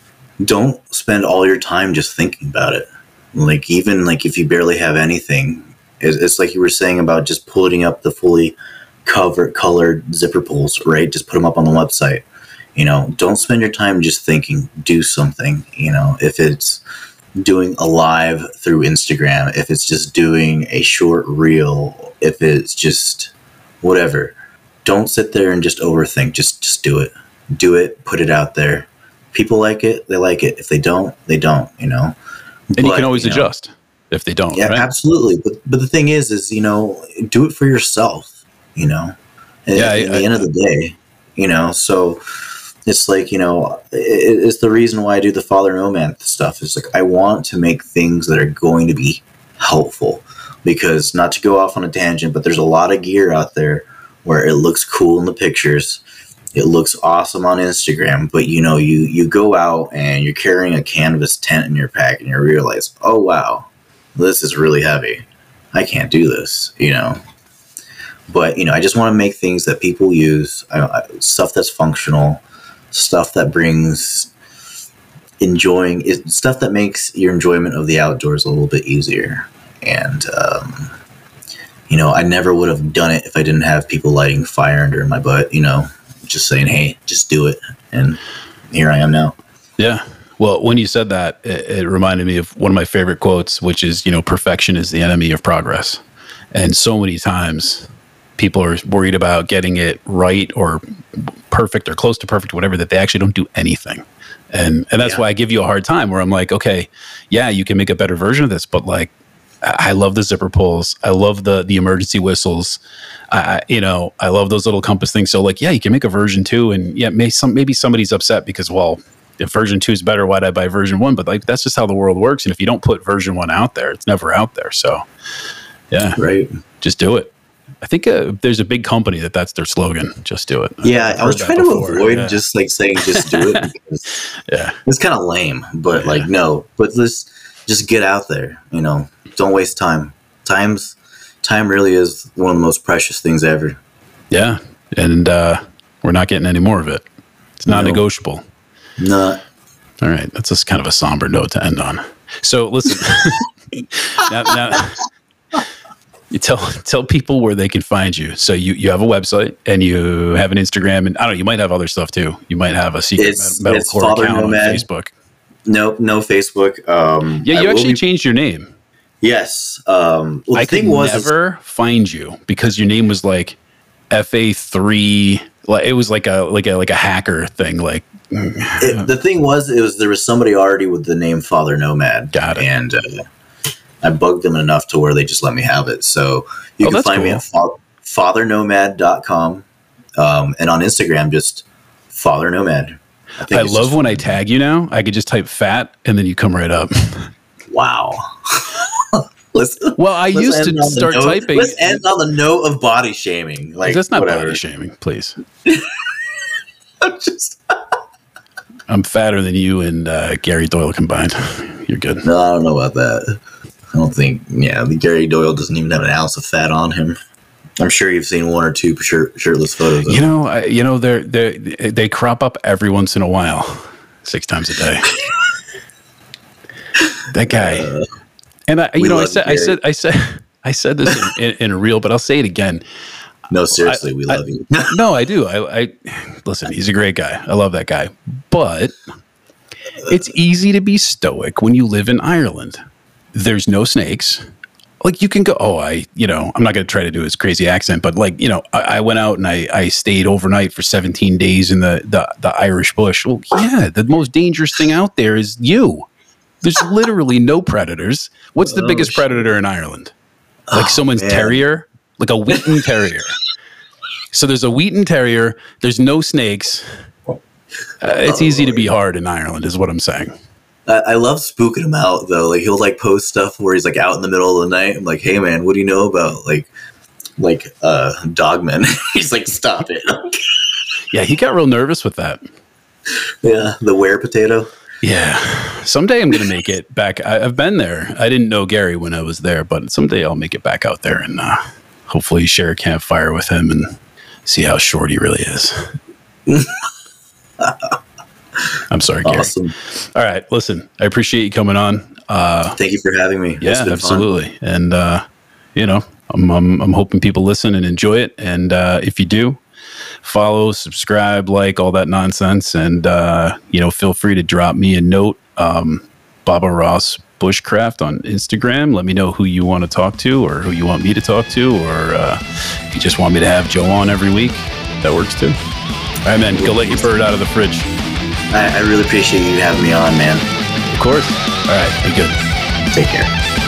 don't spend all your time just thinking about it. Like, even like if you barely have anything, it's, it's like you were saying about just putting up the fully covered, colored zipper pulls, right? Just put them up on the website. You know, don't spend your time just thinking. Do something. You know, if it's doing a live through Instagram, if it's just doing a short reel, if it's just whatever, don't sit there and just overthink. Just just do it. Do it. Put it out there. People like it. They like it. If they don't, they don't. You know. And but, you can always you know, adjust if they don't. Yeah, right? absolutely. But but the thing is, is you know, do it for yourself. You know. At, yeah. At I, the I, end of the day, you know. So it's like you know it, it's the reason why i do the father nomad stuff. It's like i want to make things that are going to be helpful. Because not to go off on a tangent but there's a lot of gear out there where it looks cool in the pictures. It looks awesome on instagram but you know you you go out and you're carrying a canvas tent in your pack and you realize oh wow this is really heavy. I can't do this you know? But you know i just want to make things that people use stuff that's functional stuff that brings enjoying it, stuff that makes your enjoyment of the outdoors a little bit easier. And um, you know, I never would have done it if I didn't have people lighting fire under my butt. You know, just saying, "Hey, just do it," and here I am now. Yeah. Well, when you said that, it, it, reminded me of one of my favorite quotes, which is, you know, perfection is the enemy of progress. And so many times people are worried about getting it right or perfect or close to perfect, whatever, that they actually don't do anything. And and that's yeah. why I give you a hard time where I'm like, okay, yeah, you can make a better version of this, but like I love the zipper pulls. I love the the emergency whistles. I, you know, I love those little compass things. So like, yeah, you can make a version two, and yeah, may some maybe somebody's upset because well, if version two is better, why'd I buy version one? But like, that's just how the world works. And if you don't put version one out there, it's never out there. So, yeah, right, just do it. I think uh, there's a big company that that's their slogan. Just do it. Yeah, I was trying to avoid yeah. just like saying just do it because yeah, it's kind of lame. But yeah. like no, but let's just get out there. You know, don't waste time. Time's time really is one of the most precious things ever. Yeah, and uh, we're not getting any more of it. It's not no. negotiable. Not. All right, that's just kind of a somber note to end on. So listen. now, now, you tell tell people where they can find you. So you you have a website and you have an Instagram, and I don't know. You might have other stuff too. You might have a secret it's, metalcore account Nomad. on Facebook. No, no Facebook. Um, yeah, you I actually be, changed your name. Yes. Um, well, I could was never find you because your name was like FA three. Like it was like a like a like a hacker thing. Like it, the thing was, it was there was somebody already with the name Father Nomad. Got it. And uh, I bugged them enough to where they just let me have it. So you oh, can find cool. me at fa- fathernomad.com um, and on Instagram, just Father Nomad. I, I love when I tag you now. I could just type fat and then you come right up. wow. let's, well, I used to start note, typing. Let's end on the note of body shaming. Like that's not whatever. body shaming, please. I'm just. I'm fatter than you and uh, Gary Doyle combined. You're good. No, I don't know about that. I don't think, yeah, the Gary Doyle doesn't even have an ounce of fat on him. I'm sure you've seen one or two shirt, shirtless photos. you know, I, you know, they're they they crop up every once in a while, six times a day. that guy, uh, and I, you know, I said, I said, I said, I said this in, in, in, a reel, but I'll say it again. No, seriously, I, we love you. no, I do. I, I listen. He's a great guy. I love that guy, but it's easy to be stoic when you live in Ireland there's no snakes. Like you can go, oh, I, you know, I'm not going to try to do his crazy accent, but like, you know, I, I, went out and I, I stayed overnight for 17 days in the, the, the Irish bush. Well, yeah, the most dangerous thing out there is you. There's literally no predators. What's the oh, biggest shit. predator in Ireland? Like oh, someone's man. terrier, like a Wheaten terrier. so there's a Wheaten terrier. There's no snakes. Uh, it's oh, easy to be hard in Ireland, is what I'm saying. I love spooking him out though. Like he'll like post stuff where he's like out in the middle of the night. I'm like, hey man, what do you know about like like uh dogmen? he's like, stop it. yeah, he got real nervous with that. Yeah, the were potato. Yeah, someday I'm gonna make it back. I, have been there. I didn't know Gary when I was there, but someday I'll make it back out there and uh, hopefully share a campfire with him and see how short he really is. I'm sorry, Gary. Awesome. All right, listen, I appreciate you coming on. Uh, Thank you for having me. Yeah, absolutely. Fun. And uh, you know, I'm, I'm, I'm hoping people listen and enjoy it. And uh, if you do, follow, subscribe, like all that nonsense, and uh, you know, feel free to drop me a note, um, Baba Ross Bushcraft on Instagram. Let me know who you want to talk to, or who you want me to talk to, or uh, if you just want me to have Joe on every week. That works too. All right, man. Go let your bird out of the fridge. I, I really appreciate you having me on, man. Of course. All right. Be good. Take care.